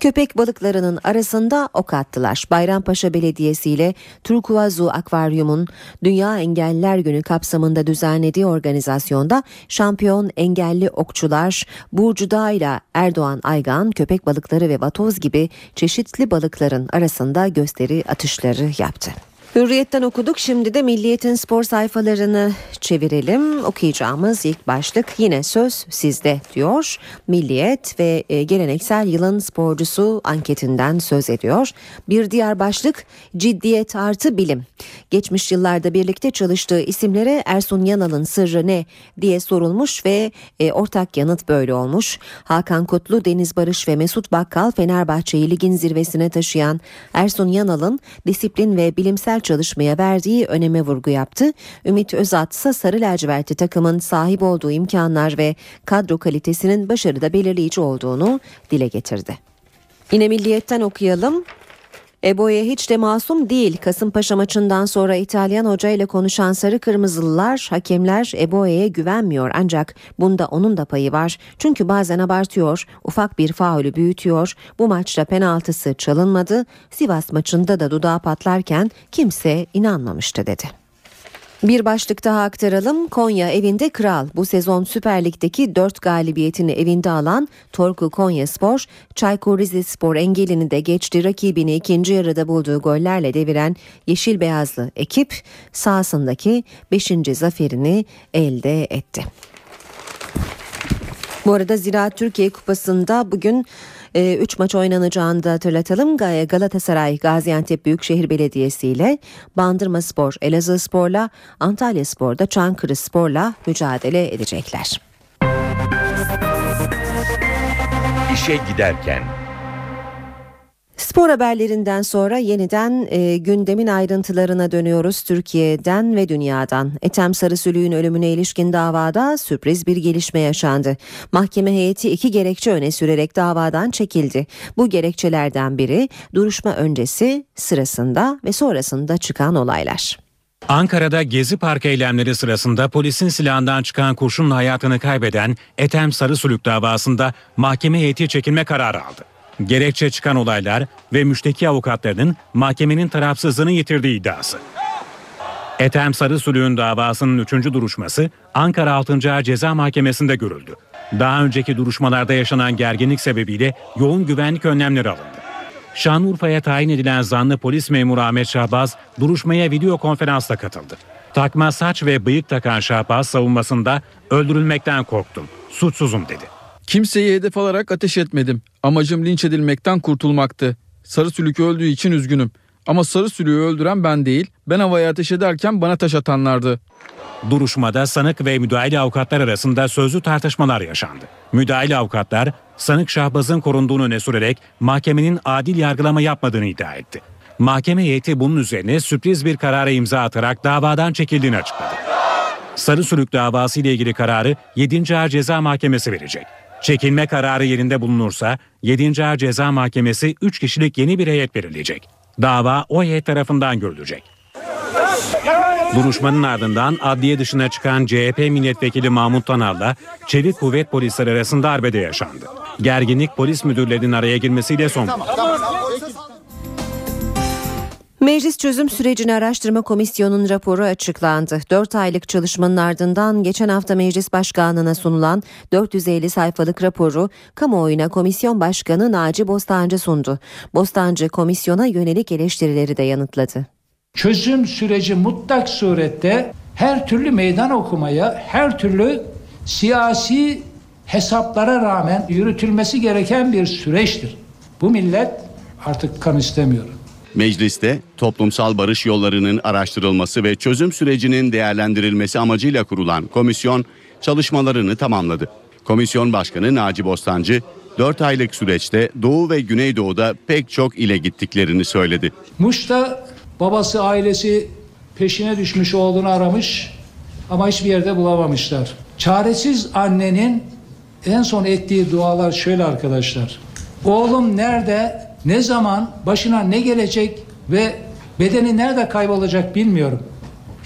Köpek balıklarının arasında ok attılar. Bayrampaşa Belediyesi ile Turkuazu Akvaryum'un Dünya Engelliler Günü kapsamında düzenlediği organizasyonda şampiyon engelli okçular Burcu Dağ ile Erdoğan Aygan köpek balıkları ve vatoz gibi çeşitli balıkların arasında gösteri atışları yaptı. Hürriyetten okuduk şimdi de Milliyet'in spor sayfalarını çevirelim. Okuyacağımız ilk başlık yine söz sizde diyor. Milliyet ve e, geleneksel yılın sporcusu anketinden söz ediyor. Bir diğer başlık ciddiyet artı bilim. Geçmiş yıllarda birlikte çalıştığı isimlere Ersun Yanal'ın sırrı ne diye sorulmuş ve e, ortak yanıt böyle olmuş. Hakan Kutlu, Deniz Barış ve Mesut Bakkal Fenerbahçe'yi ligin zirvesine taşıyan Ersun Yanal'ın disiplin ve bilimsel çalışmaya verdiği öneme vurgu yaptı. Ümit Özat ise Sarı Lacivertli takımın sahip olduğu imkanlar ve kadro kalitesinin başarıda belirleyici olduğunu dile getirdi. Yine Milliyet'ten okuyalım. Ebo'ya hiç de masum değil. Kasımpaşa maçından sonra İtalyan hoca ile konuşan sarı kırmızılılar, hakemler Ebo'ya güvenmiyor ancak bunda onun da payı var. Çünkü bazen abartıyor, ufak bir faulü büyütüyor. Bu maçta penaltısı çalınmadı. Sivas maçında da dudağı patlarken kimse inanmamıştı dedi. Bir başlık daha aktaralım. Konya evinde kral. Bu sezon Süper Lig'deki 4 galibiyetini evinde alan Torku Konya Spor, Çaykur Rizespor engelini de geçti. Rakibini ikinci yarıda bulduğu gollerle deviren Yeşil Beyazlı ekip sahasındaki 5. zaferini elde etti. Bu arada Ziraat Türkiye Kupası'nda bugün 3 e, maç oynanacağını da hatırlatalım. Galatasaray, Gaziantep Büyükşehir Belediyesi ile Bandırma Spor, Elazığ Spor'la Antalya Spor'da Çankırı Spor'la mücadele edecekler. İşe giderken Spor haberlerinden sonra yeniden e, gündemin ayrıntılarına dönüyoruz Türkiye'den ve dünyadan. Ethem Sarısülüğün ölümüne ilişkin davada sürpriz bir gelişme yaşandı. Mahkeme heyeti iki gerekçe öne sürerek davadan çekildi. Bu gerekçelerden biri duruşma öncesi, sırasında ve sonrasında çıkan olaylar. Ankara'da Gezi Park eylemleri sırasında polisin silahından çıkan kurşunla hayatını kaybeden Ethem Sarısülük davasında mahkeme heyeti çekilme kararı aldı. Gerekçe çıkan olaylar ve müşteki avukatlarının mahkemenin tarafsızlığını yitirdiği iddiası. Ethem Sarısülüğün davasının 3. duruşması Ankara 6. Ağır Ceza Mahkemesi'nde görüldü. Daha önceki duruşmalarda yaşanan gerginlik sebebiyle yoğun güvenlik önlemleri alındı. Şanlıurfa'ya tayin edilen zanlı polis memuru Ahmet Şahbaz duruşmaya video konferansla katıldı. Takma saç ve bıyık takan Şahbaz savunmasında öldürülmekten korktum, suçsuzum dedi. Kimseyi hedef alarak ateş etmedim. Amacım linç edilmekten kurtulmaktı. Sarı sülük öldüğü için üzgünüm. Ama sarı sülüğü öldüren ben değil, ben havaya ateş ederken bana taş atanlardı. Duruşmada sanık ve müdahale avukatlar arasında sözlü tartışmalar yaşandı. Müdahale avukatlar sanık Şahbaz'ın korunduğunu öne sürerek mahkemenin adil yargılama yapmadığını iddia etti. Mahkeme heyeti bunun üzerine sürpriz bir karara imza atarak davadan çekildiğini açıkladı. Sarı Sülük davası ile ilgili kararı 7. Ağır Ceza Mahkemesi verecek. Çekilme kararı yerinde bulunursa 7. Ağır Ceza Mahkemesi 3 kişilik yeni bir heyet belirleyecek. Dava o heyet tarafından görülecek. Duruşmanın ardından adliye dışına çıkan CHP milletvekili Mahmut Tanal'la Çevik Kuvvet Polisleri arasında arbede yaşandı. Gerginlik polis müdürlerinin araya girmesiyle son buldu. Meclis Çözüm Sürecini Araştırma Komisyonu'nun raporu açıklandı. 4 aylık çalışmanın ardından geçen hafta Meclis Başkanlığı'na sunulan 450 sayfalık raporu kamuoyuna Komisyon Başkanı Naci Bostancı sundu. Bostancı komisyona yönelik eleştirileri de yanıtladı. Çözüm süreci mutlak surette her türlü meydan okumaya, her türlü siyasi hesaplara rağmen yürütülmesi gereken bir süreçtir. Bu millet artık kan istemiyor. Mecliste toplumsal barış yollarının araştırılması ve çözüm sürecinin değerlendirilmesi amacıyla kurulan komisyon çalışmalarını tamamladı. Komisyon Başkanı Naci Bostancı 4 aylık süreçte Doğu ve Güneydoğu'da pek çok ile gittiklerini söyledi. Muş'ta babası ailesi peşine düşmüş oğlunu aramış ama hiçbir yerde bulamamışlar. Çaresiz annenin en son ettiği dualar şöyle arkadaşlar. Oğlum nerede, ne zaman, başına ne gelecek ve bedeni nerede kaybolacak bilmiyorum.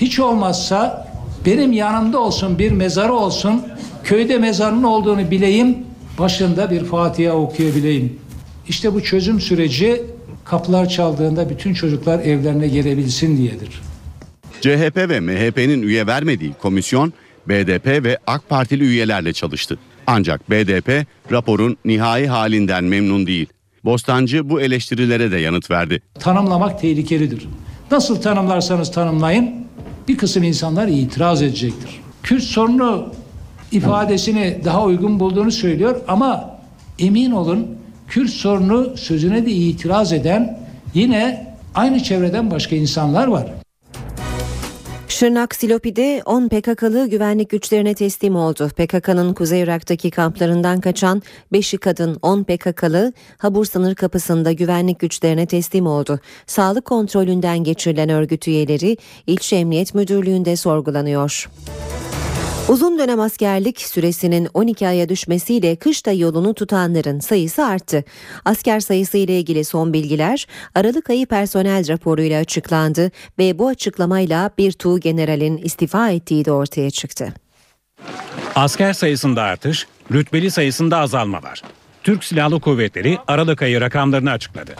Hiç olmazsa benim yanımda olsun bir mezarı olsun, köyde mezarının olduğunu bileyim, başında bir Fatiha okuyabileyim. İşte bu çözüm süreci kapılar çaldığında bütün çocuklar evlerine gelebilsin diyedir. CHP ve MHP'nin üye vermediği komisyon BDP ve AK Partili üyelerle çalıştı. Ancak BDP raporun nihai halinden memnun değil. Bostancı bu eleştirilere de yanıt verdi. Tanımlamak tehlikelidir. Nasıl tanımlarsanız tanımlayın bir kısım insanlar itiraz edecektir. Kürt sorunu ifadesini daha uygun bulduğunu söylüyor ama emin olun Kürt sorunu sözüne de itiraz eden yine aynı çevreden başka insanlar var. Şırnak Silopi'de 10 PKK'lı güvenlik güçlerine teslim oldu. PKK'nın Kuzey Irak'taki kamplarından kaçan 5'i kadın 10 PKK'lı Habur sınır kapısında güvenlik güçlerine teslim oldu. Sağlık kontrolünden geçirilen örgüt üyeleri İlçe Emniyet Müdürlüğü'nde sorgulanıyor. Uzun dönem askerlik süresinin 12 aya düşmesiyle kışta yolunu tutanların sayısı arttı. Asker sayısı ile ilgili son bilgiler Aralık ayı personel raporuyla açıklandı ve bu açıklamayla bir tuğ generalin istifa ettiği de ortaya çıktı. Asker sayısında artış, rütbeli sayısında azalma var. Türk Silahlı Kuvvetleri Aralık ayı rakamlarını açıkladı.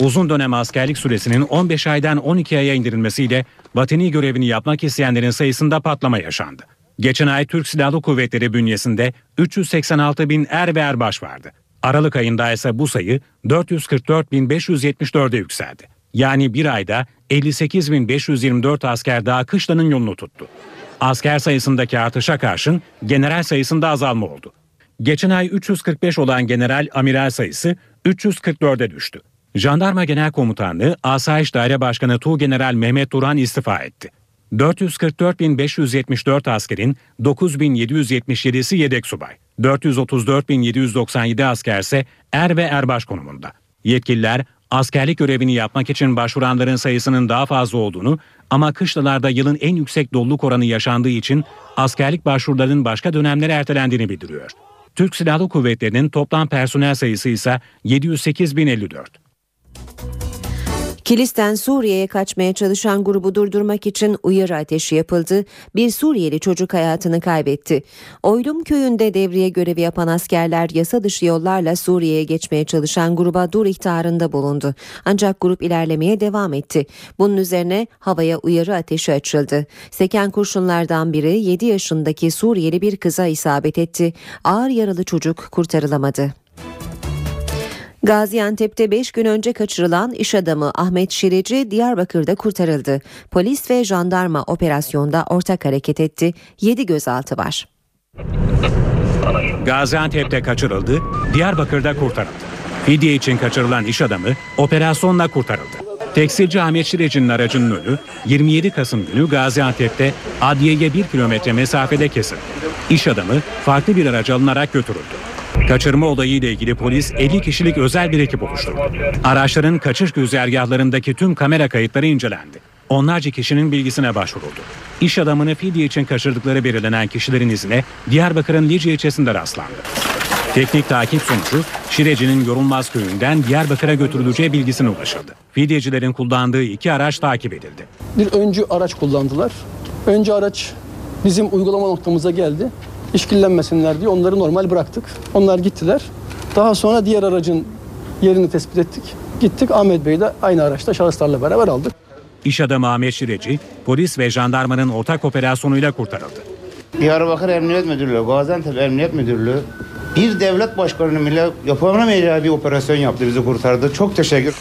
Uzun dönem askerlik süresinin 15 aydan 12 aya indirilmesiyle vatani görevini yapmak isteyenlerin sayısında patlama yaşandı. Geçen ay Türk Silahlı Kuvvetleri bünyesinde 386 bin er ve erbaş vardı. Aralık ayında ise bu sayı 444.574'e yükseldi. Yani bir ayda 58.524 asker daha kışlanın yolunu tuttu. Asker sayısındaki artışa karşın general sayısında azalma oldu. Geçen ay 345 olan general amiral sayısı 344'e düştü. Jandarma Genel Komutanlığı Asayiş Daire Başkanı Tuğgeneral Mehmet Duran istifa etti. 444.574 askerin 9.777'si yedek subay. 434.797 asker ise er ve erbaş konumunda. Yetkililer askerlik görevini yapmak için başvuranların sayısının daha fazla olduğunu ama kışlalarda yılın en yüksek doluluk oranı yaşandığı için askerlik başvurularının başka dönemlere ertelendiğini bildiriyor. Türk Silahlı Kuvvetleri'nin toplam personel sayısı ise 708.054. Kilis'ten Suriye'ye kaçmaya çalışan grubu durdurmak için uyarı ateşi yapıldı. Bir Suriyeli çocuk hayatını kaybetti. Oylum köyünde devriye görevi yapan askerler yasa dışı yollarla Suriye'ye geçmeye çalışan gruba dur ihtarında bulundu. Ancak grup ilerlemeye devam etti. Bunun üzerine havaya uyarı ateşi açıldı. Seken kurşunlardan biri 7 yaşındaki Suriyeli bir kıza isabet etti. Ağır yaralı çocuk kurtarılamadı. Gaziantep'te 5 gün önce kaçırılan iş adamı Ahmet Şirici Diyarbakır'da kurtarıldı. Polis ve jandarma operasyonda ortak hareket etti. 7 gözaltı var. Gaziantep'te kaçırıldı, Diyarbakır'da kurtarıldı. Fidye için kaçırılan iş adamı operasyonla kurtarıldı. Tekstilci Ahmet Şireci'nin aracının önü 27 Kasım günü Gaziantep'te adliyeye 1 kilometre mesafede kesildi. İş adamı farklı bir araca alınarak götürüldü. Kaçırma olayı ile ilgili polis 50 kişilik özel bir ekip oluşturdu. Araçların kaçış güzergahlarındaki tüm kamera kayıtları incelendi. Onlarca kişinin bilgisine başvuruldu. İş adamını fidye için kaçırdıkları belirlenen kişilerin izine Diyarbakır'ın Lice ilçesinde rastlandı. Teknik takip sonucu Şireci'nin Yorulmaz köyünden Diyarbakır'a götürüleceği bilgisine ulaşıldı. Fidyecilerin kullandığı iki araç takip edildi. Bir öncü araç kullandılar. Öncü araç bizim uygulama noktamıza geldi işkillenmesinler diye onları normal bıraktık. Onlar gittiler. Daha sonra diğer aracın yerini tespit ettik. Gittik Ahmet Bey'i de aynı araçta şahıslarla beraber aldık. İş adamı Ahmet Şireci, polis ve jandarmanın ortak operasyonuyla kurtarıldı. Diyarbakır Emniyet Müdürlüğü, Gaziantep Emniyet Müdürlüğü bir devlet başkanının bile yapamayacağı bir operasyon yaptı, bizi kurtardı. Çok teşekkür.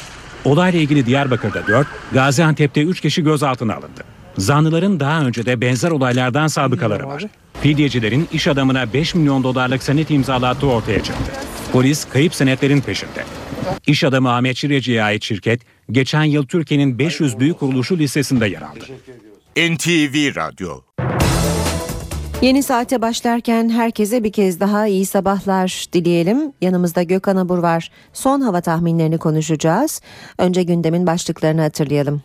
Olayla ilgili Diyarbakır'da 4, Gaziantep'te 3 kişi gözaltına alındı. Zanlıların daha önce de benzer olaylardan sabıkaları var. Fidyecilerin iş adamına 5 milyon dolarlık senet imzalattığı ortaya çıktı. Polis kayıp senetlerin peşinde. İş adamı Ahmet Şireci'ye ait şirket geçen yıl Türkiye'nin 500 büyük kuruluşu listesinde yer aldı. NTV Radyo Yeni saate başlarken herkese bir kez daha iyi sabahlar dileyelim. Yanımızda Gökhan Abur var. Son hava tahminlerini konuşacağız. Önce gündemin başlıklarını hatırlayalım.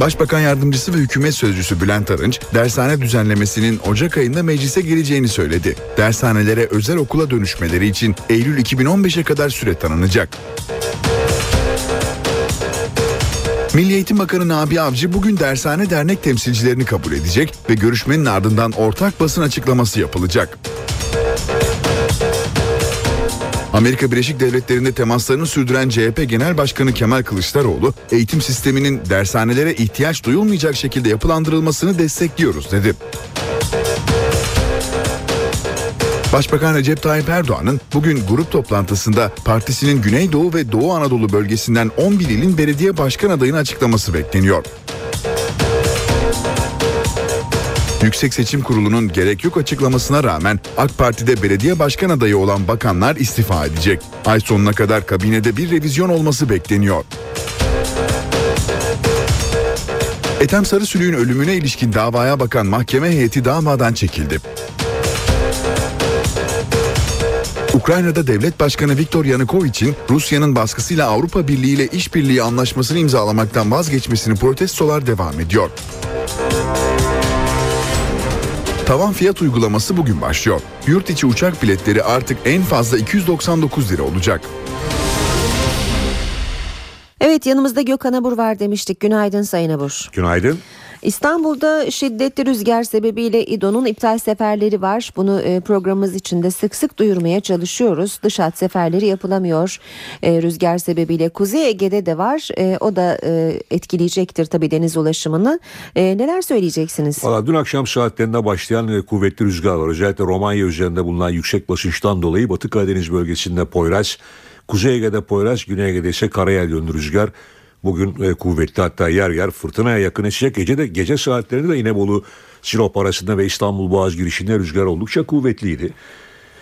Başbakan Yardımcısı ve Hükümet Sözcüsü Bülent Arınç, dershane düzenlemesinin Ocak ayında meclise geleceğini söyledi. Dershanelere özel okula dönüşmeleri için Eylül 2015'e kadar süre tanınacak. Milli Eğitim Bakanı Nabi Avcı bugün dershane dernek temsilcilerini kabul edecek ve görüşmenin ardından ortak basın açıklaması yapılacak. Amerika Birleşik Devletleri'nde temaslarını sürdüren CHP Genel Başkanı Kemal Kılıçdaroğlu, eğitim sisteminin dershanelere ihtiyaç duyulmayacak şekilde yapılandırılmasını destekliyoruz dedi. Başbakan Recep Tayyip Erdoğan'ın bugün grup toplantısında partisinin Güneydoğu ve Doğu Anadolu bölgesinden 11 ilin belediye başkan adayını açıklaması bekleniyor. Yüksek Seçim Kurulu'nun gerek yok açıklamasına rağmen AK Parti'de belediye başkan adayı olan bakanlar istifa edecek. Ay sonuna kadar kabinede bir revizyon olması bekleniyor. Ethem Sarısülüğün ölümüne ilişkin davaya bakan mahkeme heyeti davadan çekildi. Ukrayna'da devlet başkanı Viktor Yanukovych'in Rusya'nın baskısıyla Avrupa Birliği ile işbirliği anlaşmasını imzalamaktan vazgeçmesini protestolar devam ediyor. Tavan fiyat uygulaması bugün başlıyor. Yurt içi uçak biletleri artık en fazla 299 lira olacak. Evet yanımızda Gökhan Abur var demiştik. Günaydın Sayın Abur. Günaydın. İstanbul'da şiddetli rüzgar sebebiyle İDO'nun iptal seferleri var. Bunu e, programımız içinde sık sık duyurmaya çalışıyoruz. Dış hat seferleri yapılamıyor e, rüzgar sebebiyle. Kuzey Ege'de de var. E, o da etkileyecektir tabii deniz ulaşımını. Neler söyleyeceksiniz? Valla dün akşam saatlerinde başlayan kuvvetli rüzgar var. Özellikle Romanya üzerinde bulunan yüksek basınçtan dolayı Batı Karadeniz bölgesinde Poyraz, Kuzey Ege'de Poyraz, Güney Ege'de ise karayel yönlü rüzgar bugün e, kuvvetli hatta yer yer fırtınaya yakın esecek. Gece de gece saatlerinde de İnebolu Sinop arasında ve İstanbul Boğaz girişinde rüzgar oldukça kuvvetliydi.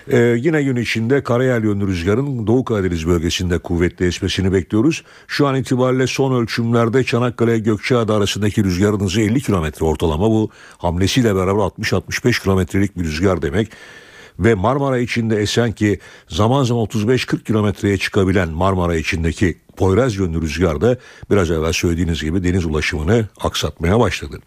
Ee, yine gün içinde karayel yönlü rüzgarın Doğu Karadeniz bölgesinde kuvvetli esmesini bekliyoruz. Şu an itibariyle son ölçümlerde Çanakkale Gökçeada arasındaki rüzgarın hızı 50 kilometre ortalama. Bu hamlesiyle beraber 60-65 kilometrelik bir rüzgar demek ve Marmara içinde esen ki zaman zaman 35-40 kilometreye çıkabilen Marmara içindeki Poyraz yönlü rüzgar da biraz evvel söylediğiniz gibi deniz ulaşımını aksatmaya başladı.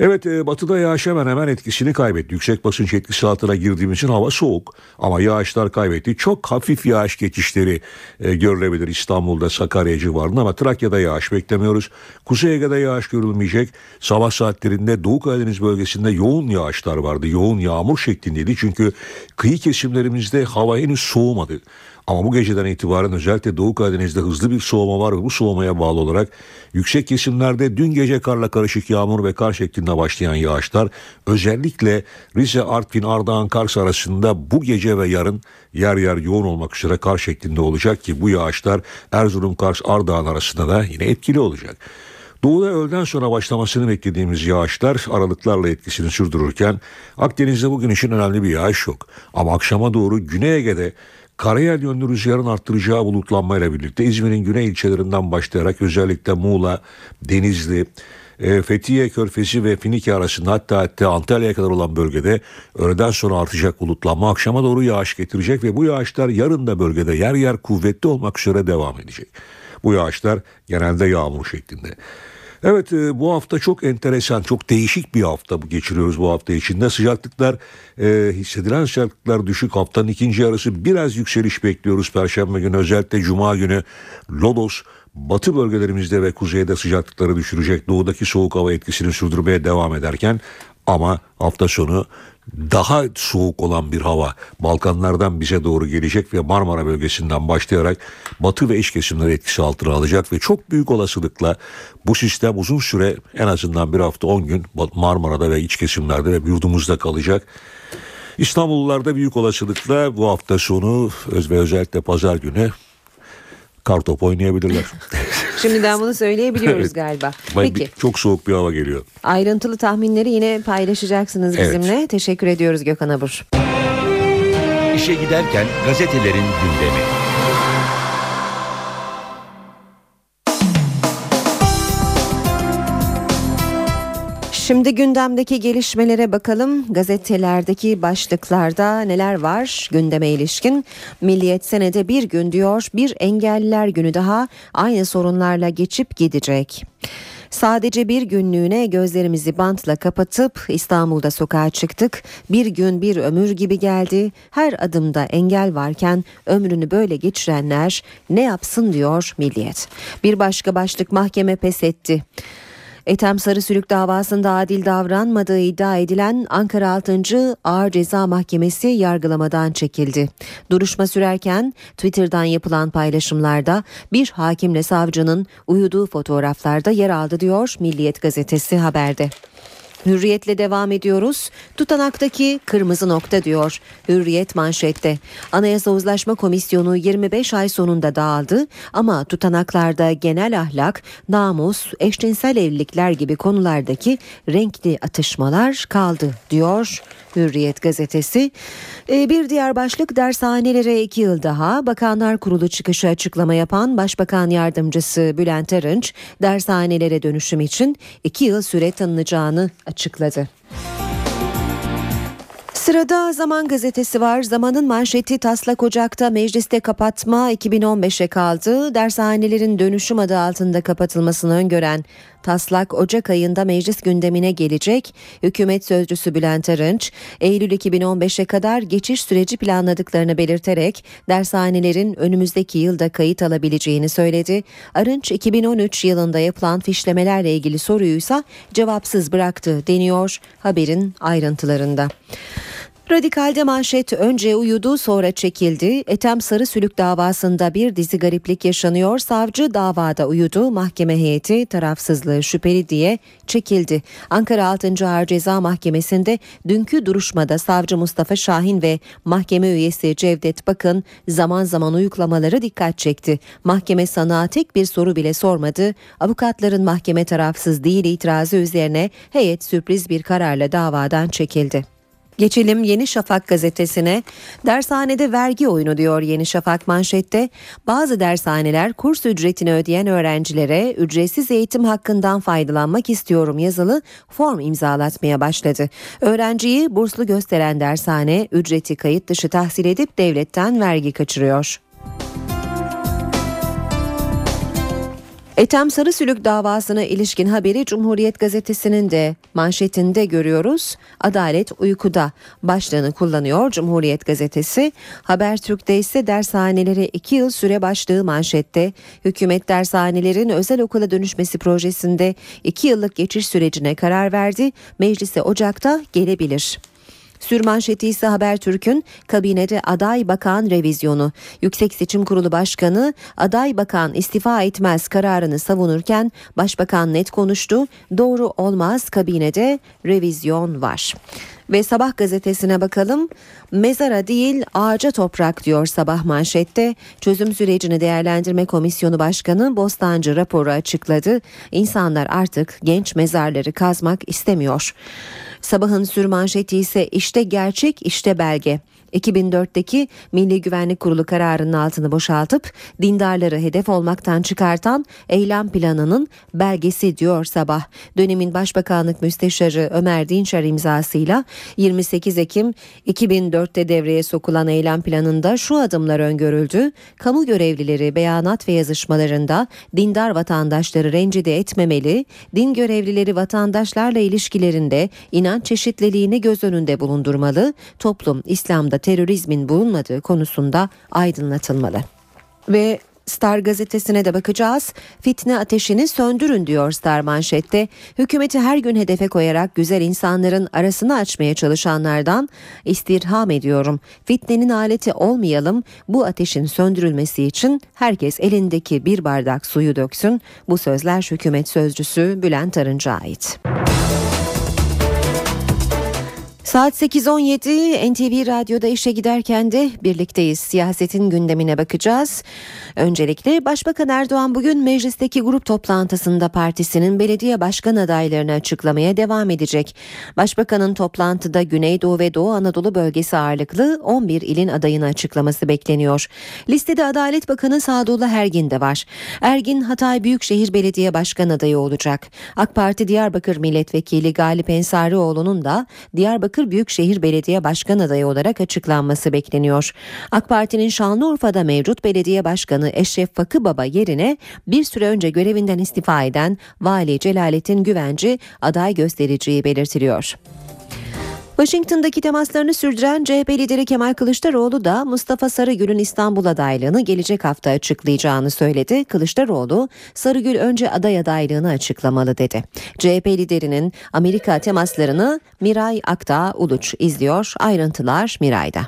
Evet e, batıda yağış hemen hemen etkisini kaybetti. Yüksek basınç etkisi altına girdiğimiz için hava soğuk ama yağışlar kaybetti. Çok hafif yağış geçişleri e, görülebilir İstanbul'da Sakarya civarında ama Trakya'da yağış beklemiyoruz. Kuzey Ege'de yağış görülmeyecek. Sabah saatlerinde Doğu Karadeniz bölgesinde yoğun yağışlar vardı. Yoğun yağmur şeklindeydi çünkü kıyı kesimlerimizde hava henüz soğumadı. Ama bu geceden itibaren özellikle Doğu Karadeniz'de hızlı bir soğuma var ve bu soğumaya bağlı olarak yüksek kesimlerde dün gece karla karışık yağmur ve kar şeklinde başlayan yağışlar özellikle Rize, Artvin, Ardahan, Kars arasında bu gece ve yarın yer yer yoğun olmak üzere kar şeklinde olacak ki bu yağışlar Erzurum, Kars, Ardahan arasında da yine etkili olacak. Doğuda öğleden sonra başlamasını beklediğimiz yağışlar aralıklarla etkisini sürdürürken Akdeniz'de bugün için önemli bir yağış yok. Ama akşama doğru Güney Ege'de Karayel yönlü rüzgarın arttıracağı bulutlanmayla birlikte İzmir'in güney ilçelerinden başlayarak özellikle Muğla, Denizli, e, Fethiye Körfezi ve Finike arasında hatta hatta Antalya'ya kadar olan bölgede öğleden sonra artacak bulutlanma akşama doğru yağış getirecek ve bu yağışlar yarın da bölgede yer yer kuvvetli olmak üzere devam edecek. Bu yağışlar genelde yağmur şeklinde. Evet e, bu hafta çok enteresan, çok değişik bir hafta geçiriyoruz bu hafta içinde. Sıcaklıklar, e, hissedilen sıcaklıklar düşük. Haftanın ikinci yarısı biraz yükseliş bekliyoruz Perşembe günü. Özellikle Cuma günü Lodos, batı bölgelerimizde ve kuzeyde sıcaklıkları düşürecek. Doğudaki soğuk hava etkisini sürdürmeye devam ederken ama hafta sonu daha soğuk olan bir hava Balkanlardan bize doğru gelecek ve Marmara bölgesinden başlayarak batı ve iç kesimleri etkisi altına alacak ve çok büyük olasılıkla bu sistem uzun süre en azından bir hafta 10 gün Marmara'da ve iç kesimlerde ve yurdumuzda kalacak. İstanbullularda büyük olasılıkla bu hafta sonu ve özellikle pazar günü kartop oynayabilirler. Şimdiden bunu söyleyebiliyoruz evet. galiba. Peki. Çok soğuk bir hava geliyor. Ayrıntılı tahminleri yine paylaşacaksınız bizimle. Evet. Teşekkür ediyoruz Gökhan Abur. İşe giderken gazetelerin gündemi. Şimdi gündemdeki gelişmelere bakalım. Gazetelerdeki başlıklarda neler var gündeme ilişkin? Milliyet senede bir gün diyor bir engelliler günü daha aynı sorunlarla geçip gidecek. Sadece bir günlüğüne gözlerimizi bantla kapatıp İstanbul'da sokağa çıktık. Bir gün bir ömür gibi geldi. Her adımda engel varken ömrünü böyle geçirenler ne yapsın diyor Milliyet. Bir başka başlık mahkeme pes etti. Ethem Sarısülük davasında adil davranmadığı iddia edilen Ankara 6. Ağır Ceza Mahkemesi yargılamadan çekildi. Duruşma sürerken Twitter'dan yapılan paylaşımlarda bir hakimle savcının uyuduğu fotoğraflarda yer aldı diyor Milliyet gazetesi haberde. Hürriyetle devam ediyoruz. Tutanaktaki kırmızı nokta diyor. Hürriyet manşette. Anayasa Uzlaşma Komisyonu 25 ay sonunda dağıldı ama tutanaklarda genel ahlak, namus, eşcinsel evlilikler gibi konulardaki renkli atışmalar kaldı diyor Hürriyet gazetesi. Ee, bir diğer başlık dershanelere iki yıl daha Bakanlar Kurulu çıkışı açıklama yapan Başbakan Yardımcısı Bülent Arınç dershanelere dönüşüm için iki yıl süre tanınacağını açıkladı. Sırada Zaman Gazetesi var. Zamanın manşeti taslak ocakta mecliste kapatma 2015'e kaldı. Dershanelerin dönüşüm adı altında kapatılmasını öngören taslak Ocak ayında meclis gündemine gelecek. Hükümet sözcüsü Bülent Arınç, Eylül 2015'e kadar geçiş süreci planladıklarını belirterek dershanelerin önümüzdeki yılda kayıt alabileceğini söyledi. Arınç 2013 yılında yapılan fişlemelerle ilgili soruyuysa cevapsız bıraktı deniyor haberin ayrıntılarında. Radikal'de manşet önce uyudu sonra çekildi. Etem Sarı Sülük davasında bir dizi gariplik yaşanıyor. Savcı davada uyudu. Mahkeme heyeti tarafsızlığı şüpheli diye çekildi. Ankara 6. Ağır Ceza Mahkemesi'nde dünkü duruşmada savcı Mustafa Şahin ve mahkeme üyesi Cevdet Bakın zaman zaman uyuklamaları dikkat çekti. Mahkeme sanığa tek bir soru bile sormadı. Avukatların mahkeme tarafsız değil itirazı üzerine heyet sürpriz bir kararla davadan çekildi. Geçelim Yeni Şafak gazetesine. Dershanede vergi oyunu diyor Yeni Şafak manşette. Bazı dershaneler kurs ücretini ödeyen öğrencilere ücretsiz eğitim hakkından faydalanmak istiyorum yazılı form imzalatmaya başladı. Öğrenciyi burslu gösteren dershane ücreti kayıt dışı tahsil edip devletten vergi kaçırıyor. Ethem Sarısülük davasına ilişkin haberi Cumhuriyet Gazetesi'nin de manşetinde görüyoruz. Adalet uykuda başlığını kullanıyor Cumhuriyet Gazetesi. Habertürk'te ise dershanelere 2 yıl süre başlığı manşette. Hükümet dershanelerin özel okula dönüşmesi projesinde 2 yıllık geçiş sürecine karar verdi. Meclise Ocak'ta gelebilir. Sürmanşeti ise Habertürk'ün kabinede aday bakan revizyonu. Yüksek Seçim Kurulu Başkanı aday bakan istifa etmez kararını savunurken Başbakan net konuştu. Doğru olmaz kabinede revizyon var. Ve Sabah gazetesine bakalım. Mezara değil ağaca toprak diyor sabah manşette. Çözüm sürecini değerlendirme komisyonu başkanı Bostancı raporu açıkladı. İnsanlar artık genç mezarları kazmak istemiyor. Sabahın sürmanşeti ise işte gerçek işte belge. 2004'teki Milli Güvenlik Kurulu kararının altını boşaltıp dindarları hedef olmaktan çıkartan eylem planının belgesi diyor sabah. Dönemin Başbakanlık Müsteşarı Ömer Dinçer imzasıyla 28 Ekim 2004'te devreye sokulan eylem planında şu adımlar öngörüldü. Kamu görevlileri beyanat ve yazışmalarında dindar vatandaşları rencide etmemeli, din görevlileri vatandaşlarla ilişkilerinde inanç çeşitliliğini göz önünde bulundurmalı, toplum İslam'da terörizmin bulunmadığı konusunda aydınlatılmalı. Ve Star gazetesine de bakacağız. Fitne ateşini söndürün diyor Star manşette. Hükümeti her gün hedefe koyarak güzel insanların arasını açmaya çalışanlardan istirham ediyorum. Fitnenin aleti olmayalım. Bu ateşin söndürülmesi için herkes elindeki bir bardak suyu döksün. Bu sözler hükümet sözcüsü Bülent Arınç'a ait. Saat 8.17 NTV Radyo'da işe giderken de birlikteyiz. Siyasetin gündemine bakacağız. Öncelikle Başbakan Erdoğan bugün meclisteki grup toplantısında partisinin belediye başkan adaylarını açıklamaya devam edecek. Başbakanın toplantıda Güneydoğu ve Doğu Anadolu bölgesi ağırlıklı 11 ilin adayını açıklaması bekleniyor. Listede Adalet Bakanı Sadullah Ergin de var. Ergin Hatay Büyükşehir Belediye Başkan adayı olacak. AK Parti Diyarbakır Milletvekili Galip Ensarioğlu'nun da Diyarbakır Büyükşehir Belediye Başkan adayı olarak açıklanması bekleniyor. AK Parti'nin Şanlıurfa'da mevcut belediye başkanı Eşref Fakıbaba yerine bir süre önce görevinden istifa eden Vali Celalettin Güvenci aday göstereceği belirtiliyor. Washington'daki temaslarını sürdüren CHP lideri Kemal Kılıçdaroğlu da Mustafa Sarıgül'ün İstanbul adaylığını gelecek hafta açıklayacağını söyledi. Kılıçdaroğlu, Sarıgül önce aday adaylığını açıklamalı dedi. CHP liderinin Amerika temaslarını Miray Akdağ Uluç izliyor. Ayrıntılar Miray'da.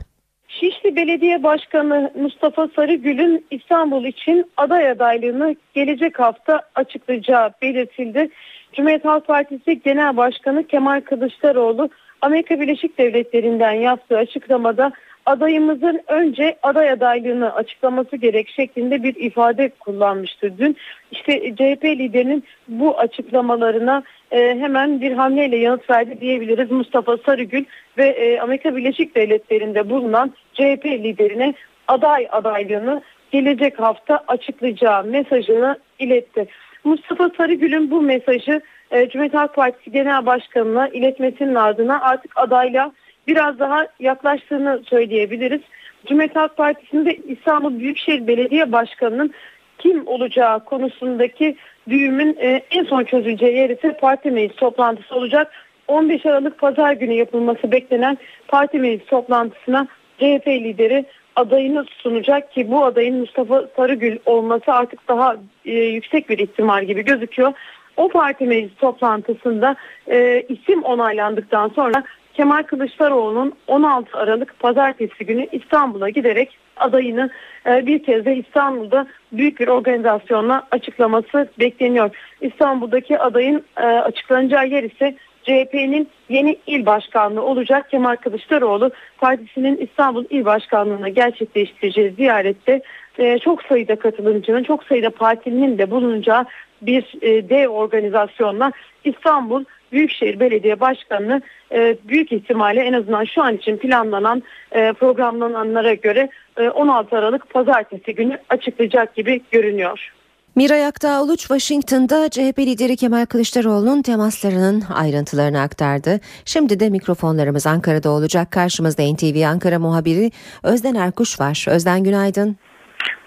Şişli Belediye Başkanı Mustafa Sarıgül'ün İstanbul için aday adaylığını gelecek hafta açıklayacağı belirtildi. Cumhuriyet Halk Partisi Genel Başkanı Kemal Kılıçdaroğlu Amerika Birleşik Devletleri'nden yaptığı açıklamada adayımızın önce aday adaylığını açıklaması gerek şeklinde bir ifade kullanmıştır dün. İşte CHP liderinin bu açıklamalarına e, hemen bir hamleyle yanıt verdi diyebiliriz Mustafa Sarıgül ve e, Amerika Birleşik Devletleri'nde bulunan CHP liderine aday adaylığını gelecek hafta açıklayacağı mesajını iletti. Mustafa Sarıgül'ün bu mesajı e, Cumhuriyet Halk Partisi Genel Başkanı'na iletmesinin ardına artık adayla biraz daha yaklaştığını söyleyebiliriz. Cumhuriyet Halk Partisi'nde İstanbul Büyükşehir Belediye Başkanı'nın kim olacağı konusundaki düğümün e, en son çözüleceği yer ise parti meclis toplantısı olacak. 15 Aralık Pazar günü yapılması beklenen parti meclis toplantısına CHP lideri adayını sunacak ki bu adayın Mustafa Sarıgül olması artık daha e, yüksek bir ihtimal gibi gözüküyor. O parti meclis toplantısında e, isim onaylandıktan sonra Kemal Kılıçdaroğlu'nun 16 Aralık Pazartesi günü İstanbul'a giderek adayını e, bir kez de İstanbul'da büyük bir organizasyonla açıklaması bekleniyor. İstanbul'daki adayın e, açıklanacağı yer ise CHP'nin yeni il başkanlığı olacak. Kemal Kılıçdaroğlu partisinin İstanbul il başkanlığına gerçekleştireceği ziyarette e, çok sayıda katılımcının, çok sayıda partinin de bulunacağı bir e, dev organizasyonla İstanbul Büyükşehir Belediye Başkanı'nı e, büyük ihtimalle en azından şu an için planlanan e, programlananlara göre e, 16 Aralık Pazartesi günü açıklayacak gibi görünüyor. Miray Aktağ Uluç Washington'da CHP lideri Kemal Kılıçdaroğlu'nun temaslarının ayrıntılarını aktardı. Şimdi de mikrofonlarımız Ankara'da olacak. Karşımızda NTV Ankara muhabiri Özden Erkuş var. Özden günaydın.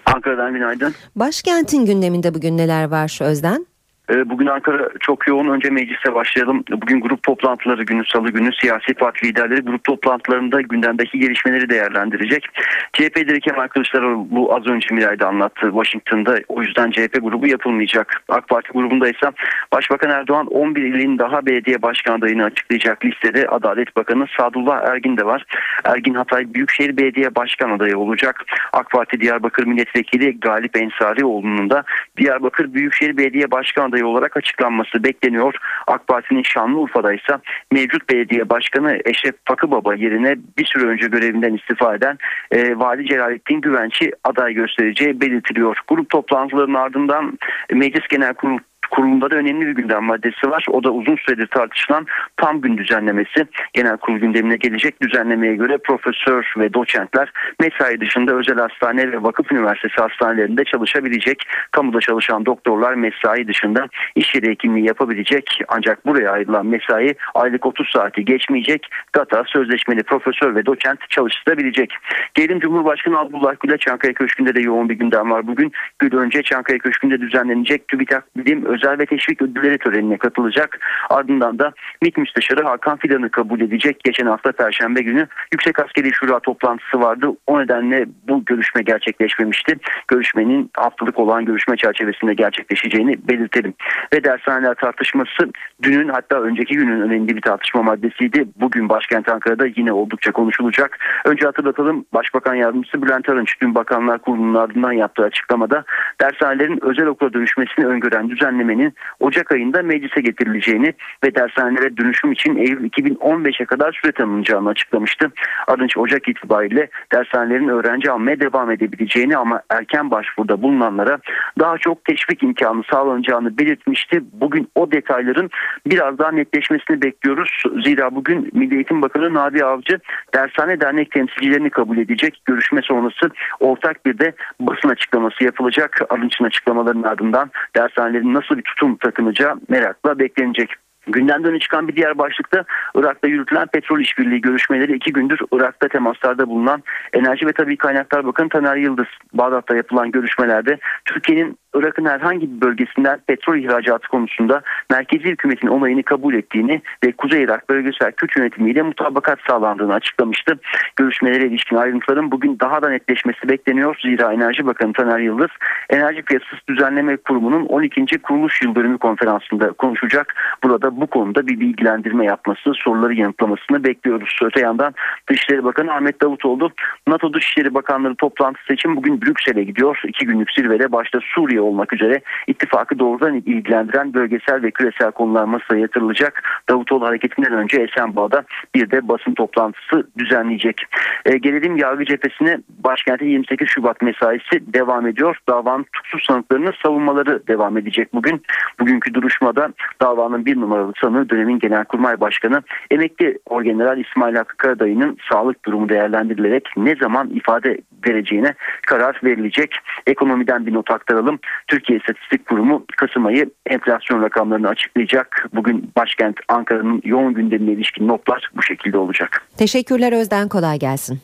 Ankara'dan günaydın. Başkentin gündeminde bugün neler var Özden? Ee, bugün Ankara çok yoğun. Önce meclise başlayalım. Bugün grup toplantıları günü, salı günü siyasi parti liderleri grup toplantılarında gündemdeki gelişmeleri değerlendirecek. CHP lideri Kemal Kılıçdaroğlu az önce Miray'da anlattı Washington'da. O yüzden CHP grubu yapılmayacak. AK Parti grubunda ise Başbakan Erdoğan 11 ilin daha belediye başkan adayını açıklayacak listede Adalet Bakanı Sadullah Ergin de var. Ergin Hatay Büyükşehir Belediye Başkan adayı olacak. AK Parti Diyarbakır Milletvekili Galip Ensarioğlu'nun da Diyarbakır Büyükşehir Belediye Başkan adayı olarak açıklanması bekleniyor. AK Parti'nin Şanlıurfa'da ise mevcut belediye başkanı Eşref Fakıbaba yerine bir süre önce görevinden istifa eden e, Vali Celalettin Güvenç'i aday göstereceği belirtiliyor. Grup toplantılarının ardından Meclis Genel Kurulu kurulunda da önemli bir gündem maddesi var. O da uzun süredir tartışılan tam gün düzenlemesi. Genel kurul gündemine gelecek düzenlemeye göre profesör ve doçentler mesai dışında özel hastane ve vakıf üniversitesi hastanelerinde çalışabilecek. Kamuda çalışan doktorlar mesai dışında iş yeri hekimliği yapabilecek. Ancak buraya ayrılan mesai aylık 30 saati geçmeyecek. GATA sözleşmeli profesör ve doçent çalıştırabilecek. Gelelim Cumhurbaşkanı Abdullah Gül'e Çankaya Köşkü'nde de yoğun bir gündem var. Bugün Gül önce Çankaya Köşkü'nde düzenlenecek TÜBİTAK Bilim özel ve teşvik ödülleri törenine katılacak. Ardından da MİT Müsteşarı Hakan Fidan'ı kabul edecek. Geçen hafta Perşembe günü Yüksek Askeri Şura toplantısı vardı. O nedenle bu görüşme gerçekleşmemişti. Görüşmenin haftalık olan görüşme çerçevesinde gerçekleşeceğini belirtelim. Ve dershaneler tartışması dünün hatta önceki günün önemli bir tartışma maddesiydi. Bugün başkent Ankara'da yine oldukça konuşulacak. Önce hatırlatalım Başbakan Yardımcısı Bülent Arınç dün Bakanlar Kurulu'nun ardından yaptığı açıklamada dershanelerin özel okula dönüşmesini öngören düzenlemenin Ocak ayında meclise getirileceğini ve dershanelere dönüşüm için Eylül 2015'e kadar süre tanınacağını açıklamıştı. Arınç Ocak itibariyle dershanelerin öğrenci almaya devam edebileceğini ama erken başvuruda bulunanlara daha çok teşvik imkanı sağlanacağını belirtmişti. Bugün o detayların biraz daha netleşmesini bekliyoruz. Zira bugün Milli Eğitim Bakanı Nabi Avcı dershane dernek temsilcilerini kabul edecek. Görüşme sonrası ortak bir de basın açıklaması yapılacak. Arınç'ın açıklamalarının ardından dershanelerin nasıl bir tutum takınacağı merakla beklenecek. Gündemden öne çıkan bir diğer başlıkta Irak'ta yürütülen petrol işbirliği görüşmeleri iki gündür Irak'ta temaslarda bulunan Enerji ve Tabi Kaynaklar Bakanı Taner Yıldız Bağdat'ta yapılan görüşmelerde Türkiye'nin Irak'ın herhangi bir bölgesinden petrol ihracatı konusunda merkezi hükümetin onayını kabul ettiğini ve Kuzey Irak bölgesel Kürt yönetimiyle mutabakat sağlandığını açıklamıştı. Görüşmelere ilişkin ayrıntıların bugün daha da netleşmesi bekleniyor. Zira Enerji Bakanı Taner Yıldız Enerji Piyasası Düzenleme Kurumu'nun 12. kuruluş yıl dönümü konferansında konuşacak. Burada bu konuda bir bilgilendirme yapması, soruları yanıtlamasını bekliyoruz. Öte yandan Dışişleri Bakanı Ahmet Davutoğlu NATO Dışişleri Bakanları toplantısı için bugün Brüksel'e gidiyor. İki günlük zirvede başta Suriye olmak üzere ittifakı doğrudan ilgilendiren bölgesel ve küresel konular masaya yatırılacak. Davutoğlu hareketinden önce Esenboğa'da bir de basın toplantısı düzenleyecek. E, gelelim yargı cephesine başkentte 28 Şubat mesaisi devam ediyor. Davanın tutuksuz sanıklarının savunmaları devam edecek bugün. Bugünkü duruşmada davanın bir numaralı sanığı dönemin Genelkurmay Başkanı emekli Orgeneral İsmail Hakkı Karadayı'nın sağlık durumu değerlendirilerek ne zaman ifade vereceğine karar verilecek. Ekonomiden bir not aktaralım. Türkiye İstatistik Kurumu Kasım ayı enflasyon rakamlarını açıklayacak. Bugün başkent Ankara'nın yoğun gündemine ilişkin notlar bu şekilde olacak. Teşekkürler Özden kolay gelsin.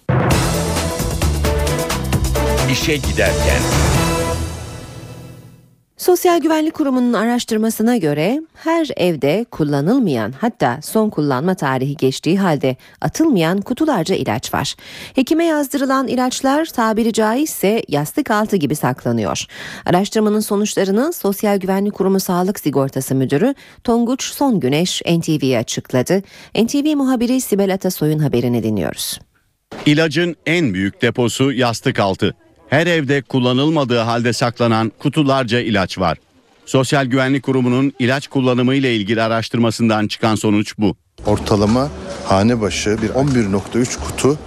İşe giderken. Sosyal Güvenlik Kurumu'nun araştırmasına göre her evde kullanılmayan hatta son kullanma tarihi geçtiği halde atılmayan kutularca ilaç var. Hekime yazdırılan ilaçlar tabiri caizse yastık altı gibi saklanıyor. Araştırmanın sonuçlarını Sosyal Güvenlik Kurumu Sağlık Sigortası Müdürü Tonguç Son Güneş NTV'ye açıkladı. NTV muhabiri Sibel Atasoy'un haberini dinliyoruz. İlacın en büyük deposu yastık altı. Her evde kullanılmadığı halde saklanan kutularca ilaç var. Sosyal Güvenlik Kurumu'nun ilaç kullanımı ile ilgili araştırmasından çıkan sonuç bu. Ortalama hane başı bir 11.3 kutu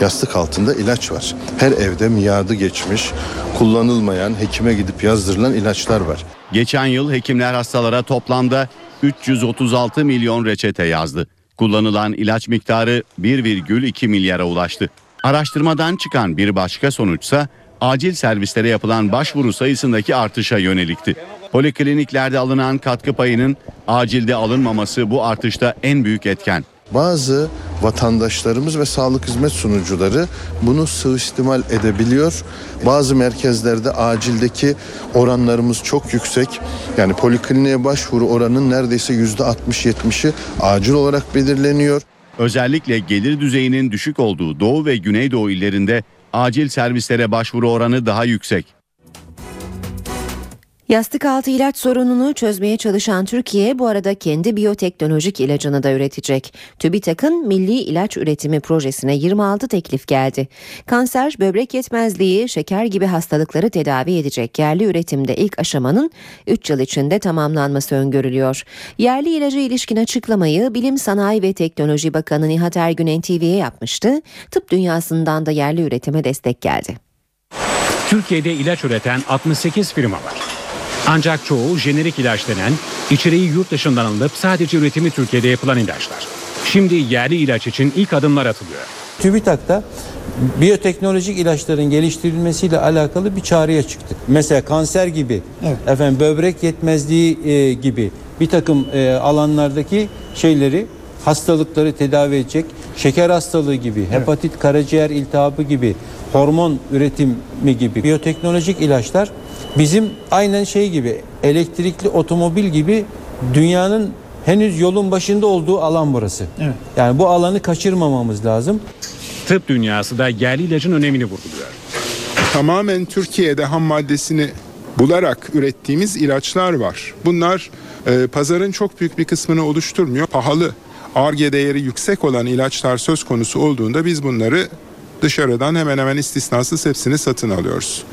yastık altında ilaç var. Her evde miadı geçmiş, kullanılmayan, hekime gidip yazdırılan ilaçlar var. Geçen yıl hekimler hastalara toplamda 336 milyon reçete yazdı. Kullanılan ilaç miktarı 1,2 milyara ulaştı. Araştırmadan çıkan bir başka sonuçsa acil servislere yapılan başvuru sayısındaki artışa yönelikti. Polikliniklerde alınan katkı payının acilde alınmaması bu artışta en büyük etken. Bazı vatandaşlarımız ve sağlık hizmet sunucuları bunu suistimal edebiliyor. Bazı merkezlerde acildeki oranlarımız çok yüksek. Yani polikliniğe başvuru oranın neredeyse %60-70'i acil olarak belirleniyor. Özellikle gelir düzeyinin düşük olduğu Doğu ve Güneydoğu illerinde acil servislere başvuru oranı daha yüksek. Yastık altı ilaç sorununu çözmeye çalışan Türkiye bu arada kendi biyoteknolojik ilacını da üretecek. TÜBİTAK'ın Milli İlaç Üretimi Projesi'ne 26 teklif geldi. Kanser, böbrek yetmezliği, şeker gibi hastalıkları tedavi edecek yerli üretimde ilk aşamanın 3 yıl içinde tamamlanması öngörülüyor. Yerli ilaca ilişkin açıklamayı Bilim Sanayi ve Teknoloji Bakanı Nihat Ergün NTV'ye yapmıştı. Tıp dünyasından da yerli üretime destek geldi. Türkiye'de ilaç üreten 68 firma var. Ancak çoğu jenerik ilaç denen, içeriği yurt dışından alınıp sadece üretimi Türkiye'de yapılan ilaçlar. Şimdi yerli ilaç için ilk adımlar atılıyor. TÜBİTAK'ta biyoteknolojik ilaçların geliştirilmesiyle alakalı bir çağrıya çıktık. Mesela kanser gibi, efendim böbrek yetmezliği e, gibi bir takım e, alanlardaki şeyleri hastalıkları tedavi edecek, şeker hastalığı gibi, hepatit karaciğer iltihabı gibi, hormon üretimi gibi biyoteknolojik ilaçlar bizim aynen şey gibi elektrikli otomobil gibi dünyanın henüz yolun başında olduğu alan burası. Evet. Yani bu alanı kaçırmamamız lazım. Tıp dünyası da yerli ilacın önemini vurguluyor. Tamamen Türkiye'de ham maddesini bularak ürettiğimiz ilaçlar var. Bunlar e, pazarın çok büyük bir kısmını oluşturmuyor. Pahalı, arge değeri yüksek olan ilaçlar söz konusu olduğunda biz bunları dışarıdan hemen hemen istisnasız hepsini satın alıyoruz.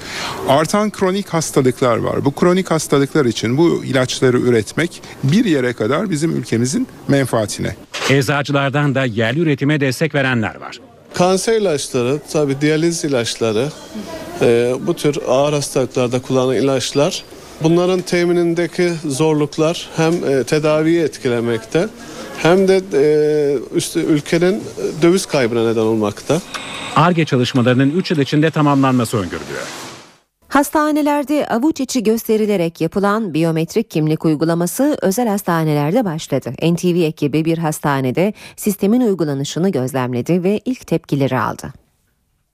Artan kronik hastalıklar var. Bu kronik hastalıklar için bu ilaçları üretmek bir yere kadar bizim ülkemizin menfaatine. Eczacılardan da yerli üretime destek verenler var. Kanser ilaçları, tabi diyaliz ilaçları, e, bu tür ağır hastalıklarda kullanılan ilaçlar bunların teminindeki zorluklar hem e, tedaviyi etkilemekte hem de e, üstü ülkenin döviz kaybına neden olmakta. ARGE çalışmalarının 3 yıl içinde tamamlanması öngörülüyor. Hastanelerde avuç içi gösterilerek yapılan biyometrik kimlik uygulaması özel hastanelerde başladı. NTV ekibi bir hastanede sistemin uygulanışını gözlemledi ve ilk tepkileri aldı.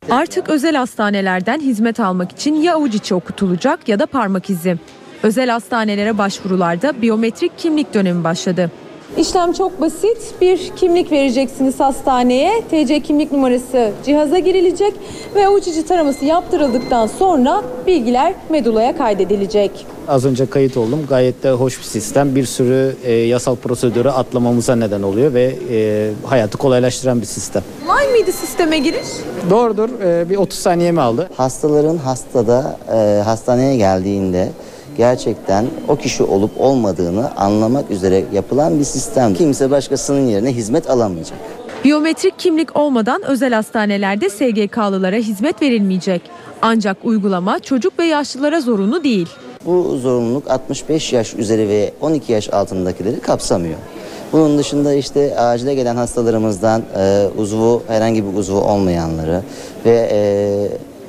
Artık özel hastanelerden hizmet almak için ya avuç içi okutulacak ya da parmak izi. Özel hastanelere başvurularda biyometrik kimlik dönemi başladı. İşlem çok basit. Bir kimlik vereceksiniz hastaneye. TC kimlik numarası cihaza girilecek ve avuç içi taraması yaptırıldıktan sonra bilgiler medulaya kaydedilecek. Az önce kayıt oldum. Gayet de hoş bir sistem. Bir sürü e, yasal prosedürü atlamamıza neden oluyor ve e, hayatı kolaylaştıran bir sistem. Kolay mıydı sisteme giriş? Doğrudur. E, bir 30 saniye mi aldı? Hastaların hastada e, hastaneye geldiğinde gerçekten o kişi olup olmadığını anlamak üzere yapılan bir sistem. Kimse başkasının yerine hizmet alamayacak. Biyometrik kimlik olmadan özel hastanelerde SGK'lılara hizmet verilmeyecek. Ancak uygulama çocuk ve yaşlılara zorunlu değil. Bu zorunluluk 65 yaş üzeri ve 12 yaş altındakileri kapsamıyor. Bunun dışında işte acile gelen hastalarımızdan e, uzvu herhangi bir uzvu olmayanları ve e,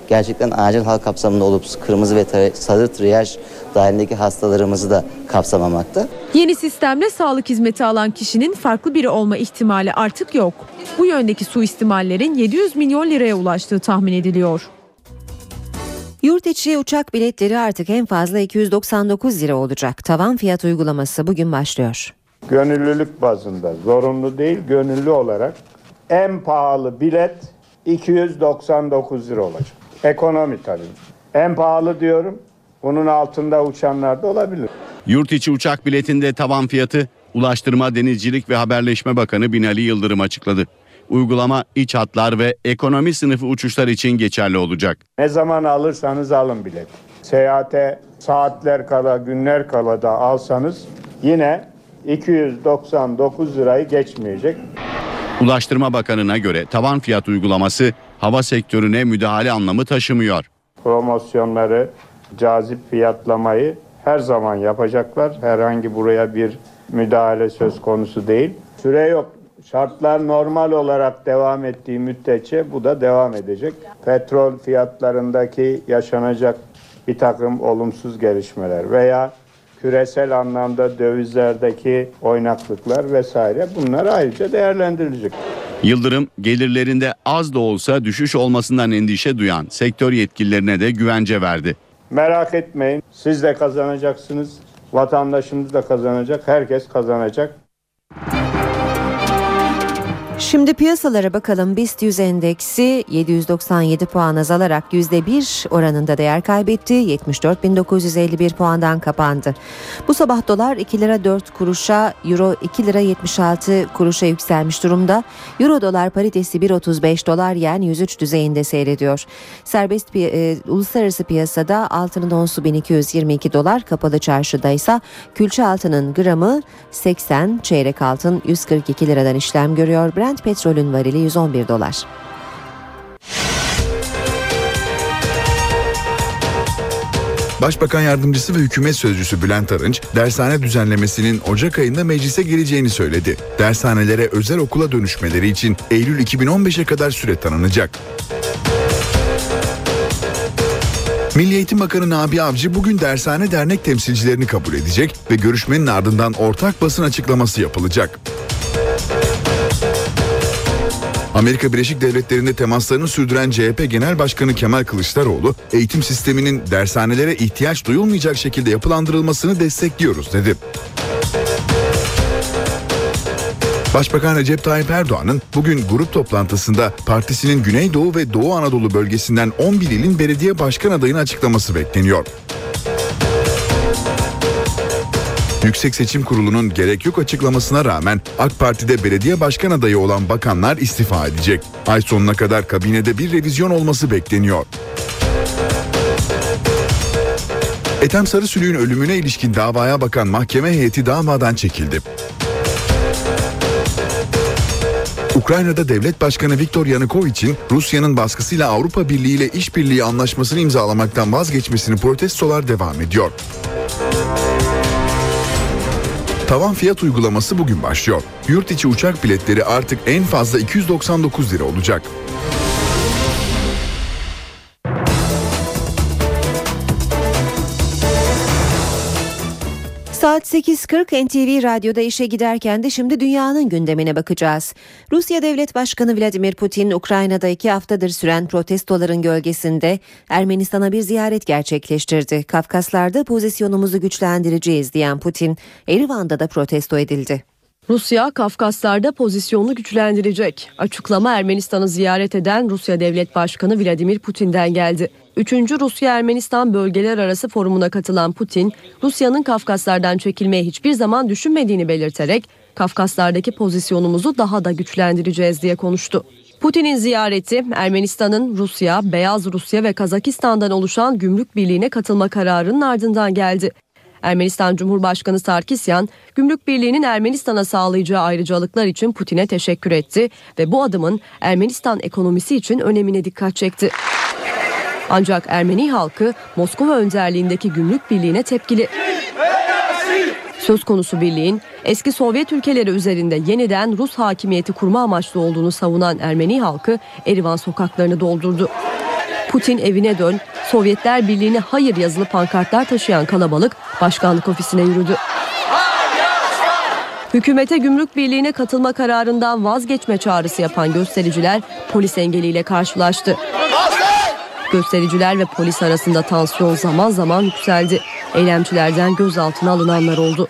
gerçekten acil hal kapsamında olup kırmızı ve sarı triyaj dahilindeki hastalarımızı da kapsamamakta. Yeni sistemle sağlık hizmeti alan kişinin farklı biri olma ihtimali artık yok. Bu yöndeki suistimallerin 700 milyon liraya ulaştığı tahmin ediliyor. Yurt içi uçak biletleri artık en fazla 299 lira olacak. Tavan fiyat uygulaması bugün başlıyor. Gönüllülük bazında zorunlu değil gönüllü olarak en pahalı bilet 299 lira olacak. Ekonomi tabii. En pahalı diyorum. Bunun altında uçanlar da olabilir. Yurt içi uçak biletinde tavan fiyatı Ulaştırma, Denizcilik ve Haberleşme Bakanı Binali Yıldırım açıkladı. Uygulama iç hatlar ve ekonomi sınıfı uçuşlar için geçerli olacak. Ne zaman alırsanız alın bilet. Seyahate saatler kala, günler kala da alsanız yine 299 lirayı geçmeyecek. Ulaştırma Bakanı'na göre tavan fiyat uygulaması hava sektörüne müdahale anlamı taşımıyor. Promosyonları, cazip fiyatlamayı her zaman yapacaklar. Herhangi buraya bir müdahale söz konusu değil. Süre yok. Şartlar normal olarak devam ettiği müddetçe bu da devam edecek. Petrol fiyatlarındaki yaşanacak bir takım olumsuz gelişmeler veya küresel anlamda dövizlerdeki oynaklıklar vesaire bunlar ayrıca değerlendirilecek. Yıldırım gelirlerinde az da olsa düşüş olmasından endişe duyan sektör yetkililerine de güvence verdi. Merak etmeyin siz de kazanacaksınız, vatandaşımız da kazanacak, herkes kazanacak. Şimdi piyasalara bakalım. BIST 100 endeksi 797 puan azalarak %1 oranında değer kaybetti. 74.951 puandan kapandı. Bu sabah dolar 2 lira 4 kuruşa, euro 2 lira 76 kuruşa yükselmiş durumda. Euro dolar paritesi 1.35 dolar yen 103 düzeyinde seyrediyor. Serbest pi- e, uluslararası piyasada altının onsu 1222 dolar, kapalı çarşıda ise külçe altının gramı 80, çeyrek altın 142 liradan işlem görüyor. Brent petrolün varili 111 dolar. Başbakan Yardımcısı ve Hükümet Sözcüsü Bülent Arınç, dershane düzenlemesinin Ocak ayında meclise geleceğini söyledi. Dershanelere özel okula dönüşmeleri için Eylül 2015'e kadar süre tanınacak. Milli Eğitim Bakanı Nabi Avcı bugün dershane dernek temsilcilerini kabul edecek ve görüşmenin ardından ortak basın açıklaması yapılacak. Amerika Birleşik Devletleri'nde temaslarını sürdüren CHP Genel Başkanı Kemal Kılıçdaroğlu, eğitim sisteminin dershanelere ihtiyaç duyulmayacak şekilde yapılandırılmasını destekliyoruz dedi. Başbakan Recep Tayyip Erdoğan'ın bugün grup toplantısında partisinin Güneydoğu ve Doğu Anadolu bölgesinden 11 ilin belediye başkan adayını açıklaması bekleniyor. Yüksek Seçim Kurulu'nun gerek yok açıklamasına rağmen AK Parti'de belediye başkan adayı olan bakanlar istifa edecek. Ay sonuna kadar kabinede bir revizyon olması bekleniyor. Ethem Sarısülüğün ölümüne ilişkin davaya bakan mahkeme heyeti davadan çekildi. Ukrayna'da devlet başkanı Viktor Yanukovic'in Rusya'nın baskısıyla Avrupa Birliği ile işbirliği anlaşmasını imzalamaktan vazgeçmesini protestolar devam ediyor. Tavan fiyat uygulaması bugün başlıyor. Yurt içi uçak biletleri artık en fazla 299 lira olacak. Saat 8.40 NTV Radyo'da işe giderken de şimdi dünyanın gündemine bakacağız. Rusya Devlet Başkanı Vladimir Putin, Ukrayna'da iki haftadır süren protestoların gölgesinde Ermenistan'a bir ziyaret gerçekleştirdi. Kafkaslar'da pozisyonumuzu güçlendireceğiz diyen Putin, Erivan'da da protesto edildi. Rusya Kafkaslar'da pozisyonunu güçlendirecek. Açıklama Ermenistan'ı ziyaret eden Rusya Devlet Başkanı Vladimir Putin'den geldi. Üçüncü Rusya-Ermenistan bölgeler arası forumuna katılan Putin, Rusya'nın Kafkaslardan çekilmeyi hiçbir zaman düşünmediğini belirterek Kafkaslardaki pozisyonumuzu daha da güçlendireceğiz diye konuştu. Putin'in ziyareti Ermenistan'ın Rusya, Beyaz Rusya ve Kazakistan'dan oluşan gümrük birliğine katılma kararının ardından geldi. Ermenistan Cumhurbaşkanı Sarkisyan, Gümrük Birliği'nin Ermenistan'a sağlayacağı ayrıcalıklar için Putin'e teşekkür etti ve bu adımın Ermenistan ekonomisi için önemine dikkat çekti. Ancak Ermeni halkı Moskova önderliğindeki Gümrük Birliği'ne tepkili. Söz konusu birliğin eski Sovyet ülkeleri üzerinde yeniden Rus hakimiyeti kurma amaçlı olduğunu savunan Ermeni halkı Erivan sokaklarını doldurdu. Putin evine dön, Sovyetler Birliği'ne hayır yazılı pankartlar taşıyan kalabalık başkanlık ofisine yürüdü. Hükümete gümrük birliğine katılma kararından vazgeçme çağrısı yapan göstericiler polis engeliyle karşılaştı. Göstericiler ve polis arasında tansiyon zaman zaman yükseldi. Eylemcilerden gözaltına alınanlar oldu.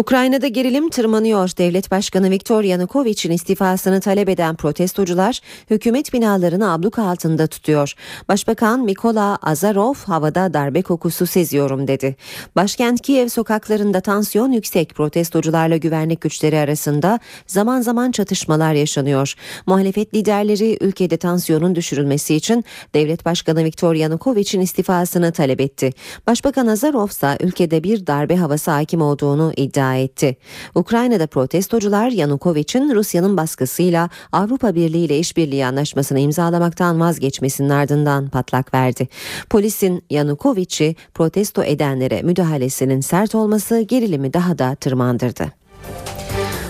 Ukrayna'da gerilim tırmanıyor. Devlet Başkanı Viktor Yanukovic'in istifasını talep eden protestocular hükümet binalarını abluka altında tutuyor. Başbakan Mikola Azarov havada darbe kokusu seziyorum dedi. Başkent Kiev sokaklarında tansiyon yüksek protestocularla güvenlik güçleri arasında zaman zaman çatışmalar yaşanıyor. Muhalefet liderleri ülkede tansiyonun düşürülmesi için Devlet Başkanı Viktor Yanukovic'in istifasını talep etti. Başbakan Azarov ise ülkede bir darbe havası hakim olduğunu iddia etti. Ukrayna'da protestocular Yanukovic'in Rusya'nın baskısıyla Avrupa Birliği ile işbirliği anlaşmasını imzalamaktan vazgeçmesinin ardından patlak verdi. Polisin Yanukovic'i protesto edenlere müdahalesinin sert olması gerilimi daha da tırmandırdı.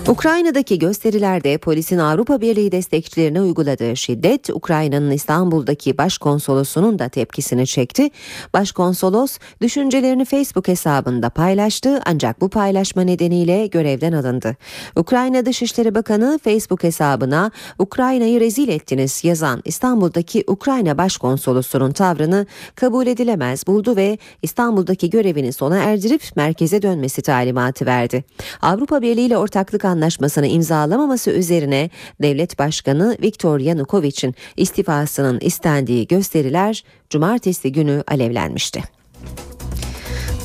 Ukrayna'daki gösterilerde polisin Avrupa Birliği destekçilerine uyguladığı şiddet Ukrayna'nın İstanbul'daki başkonsolosunun da tepkisini çekti. Başkonsolos düşüncelerini Facebook hesabında paylaştı ancak bu paylaşma nedeniyle görevden alındı. Ukrayna Dışişleri Bakanı Facebook hesabına Ukrayna'yı rezil ettiniz yazan İstanbul'daki Ukrayna başkonsolosunun tavrını kabul edilemez buldu ve İstanbul'daki görevini sona erdirip merkeze dönmesi talimatı verdi. Avrupa Birliği ile ortaklık anlaşmasını imzalamaması üzerine devlet başkanı Viktor Yanukovic'in istifasının istendiği gösteriler cumartesi günü alevlenmişti.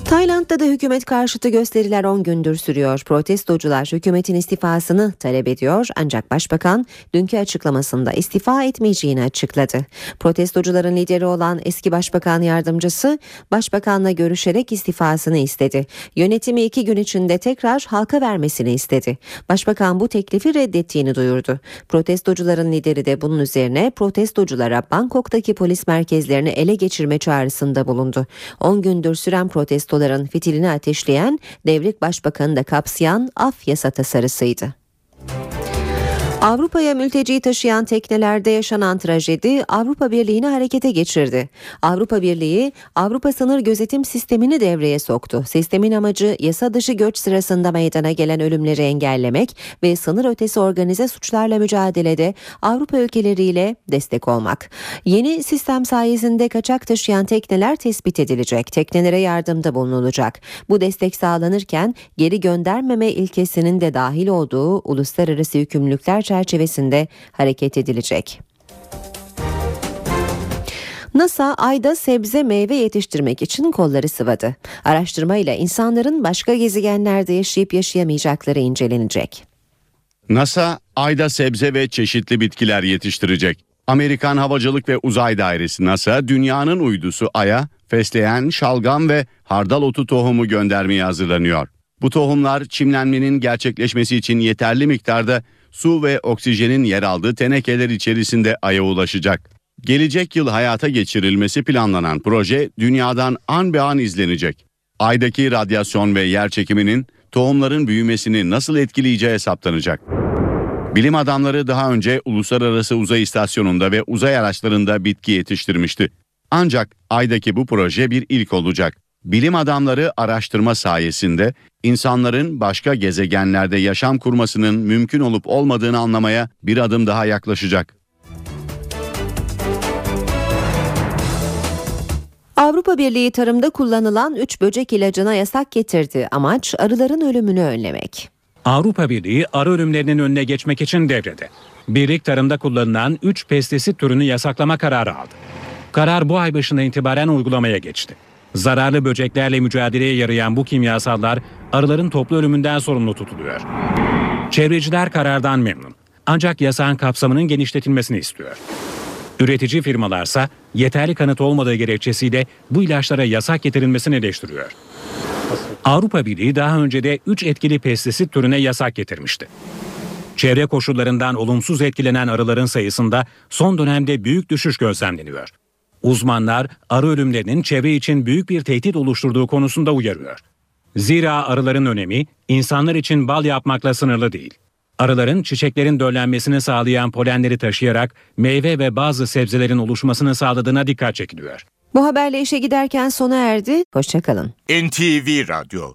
Tayland'da da hükümet karşıtı gösteriler 10 gündür sürüyor. Protestocular hükümetin istifasını talep ediyor ancak başbakan dünkü açıklamasında istifa etmeyeceğini açıkladı. Protestocuların lideri olan eski başbakan yardımcısı başbakanla görüşerek istifasını istedi. Yönetimi iki gün içinde tekrar halka vermesini istedi. Başbakan bu teklifi reddettiğini duyurdu. Protestocuların lideri de bunun üzerine protestoculara Bangkok'taki polis merkezlerini ele geçirme çağrısında bulundu. 10 gündür süren protesto protestoların fitilini ateşleyen devlet başbakanı da kapsayan af yasa tasarısıydı. Avrupa'ya mülteci taşıyan teknelerde yaşanan trajedi Avrupa Birliği'ni harekete geçirdi. Avrupa Birliği Avrupa sınır gözetim sistemini devreye soktu. Sistemin amacı yasa dışı göç sırasında meydana gelen ölümleri engellemek ve sınır ötesi organize suçlarla mücadelede Avrupa ülkeleriyle destek olmak. Yeni sistem sayesinde kaçak taşıyan tekneler tespit edilecek. Teknelere yardımda bulunulacak. Bu destek sağlanırken geri göndermeme ilkesinin de dahil olduğu uluslararası yükümlülükler çerçevesinde hareket edilecek. NASA ayda sebze meyve yetiştirmek için kolları sıvadı. Araştırma ile insanların başka gezegenlerde yaşayıp yaşayamayacakları incelenecek. NASA ayda sebze ve çeşitli bitkiler yetiştirecek. Amerikan Havacılık ve Uzay Dairesi NASA dünyanın uydusu Ay'a fesleğen, şalgam ve hardal otu tohumu göndermeye hazırlanıyor. Bu tohumlar çimlenmenin gerçekleşmesi için yeterli miktarda su ve oksijenin yer aldığı tenekeler içerisinde Ay'a ulaşacak. Gelecek yıl hayata geçirilmesi planlanan proje dünyadan an be an izlenecek. Ay'daki radyasyon ve yer çekiminin tohumların büyümesini nasıl etkileyeceği hesaplanacak. Bilim adamları daha önce Uluslararası Uzay İstasyonu'nda ve uzay araçlarında bitki yetiştirmişti. Ancak Ay'daki bu proje bir ilk olacak. Bilim adamları araştırma sayesinde insanların başka gezegenlerde yaşam kurmasının mümkün olup olmadığını anlamaya bir adım daha yaklaşacak. Avrupa Birliği tarımda kullanılan 3 böcek ilacına yasak getirdi. Amaç arıların ölümünü önlemek. Avrupa Birliği arı ölümlerinin önüne geçmek için devrede. Birlik tarımda kullanılan 3 pestisit türünü yasaklama kararı aldı. Karar bu ay başında itibaren uygulamaya geçti. Zararlı böceklerle mücadeleye yarayan bu kimyasallar arıların toplu ölümünden sorumlu tutuluyor. Çevreciler karardan memnun. Ancak yasağın kapsamının genişletilmesini istiyor. Üretici firmalarsa yeterli kanıt olmadığı gerekçesiyle bu ilaçlara yasak getirilmesini eleştiriyor. Avrupa Birliği daha önce de 3 etkili pestisit türüne yasak getirmişti. Çevre koşullarından olumsuz etkilenen arıların sayısında son dönemde büyük düşüş gözlemleniyor. Uzmanlar arı ölümlerinin çevre için büyük bir tehdit oluşturduğu konusunda uyarıyor. Zira arıların önemi insanlar için bal yapmakla sınırlı değil. Arıların çiçeklerin döllenmesini sağlayan polenleri taşıyarak meyve ve bazı sebzelerin oluşmasını sağladığına dikkat çekiliyor. Bu haberle işe giderken sona erdi. Hoşçakalın. NTV Radyo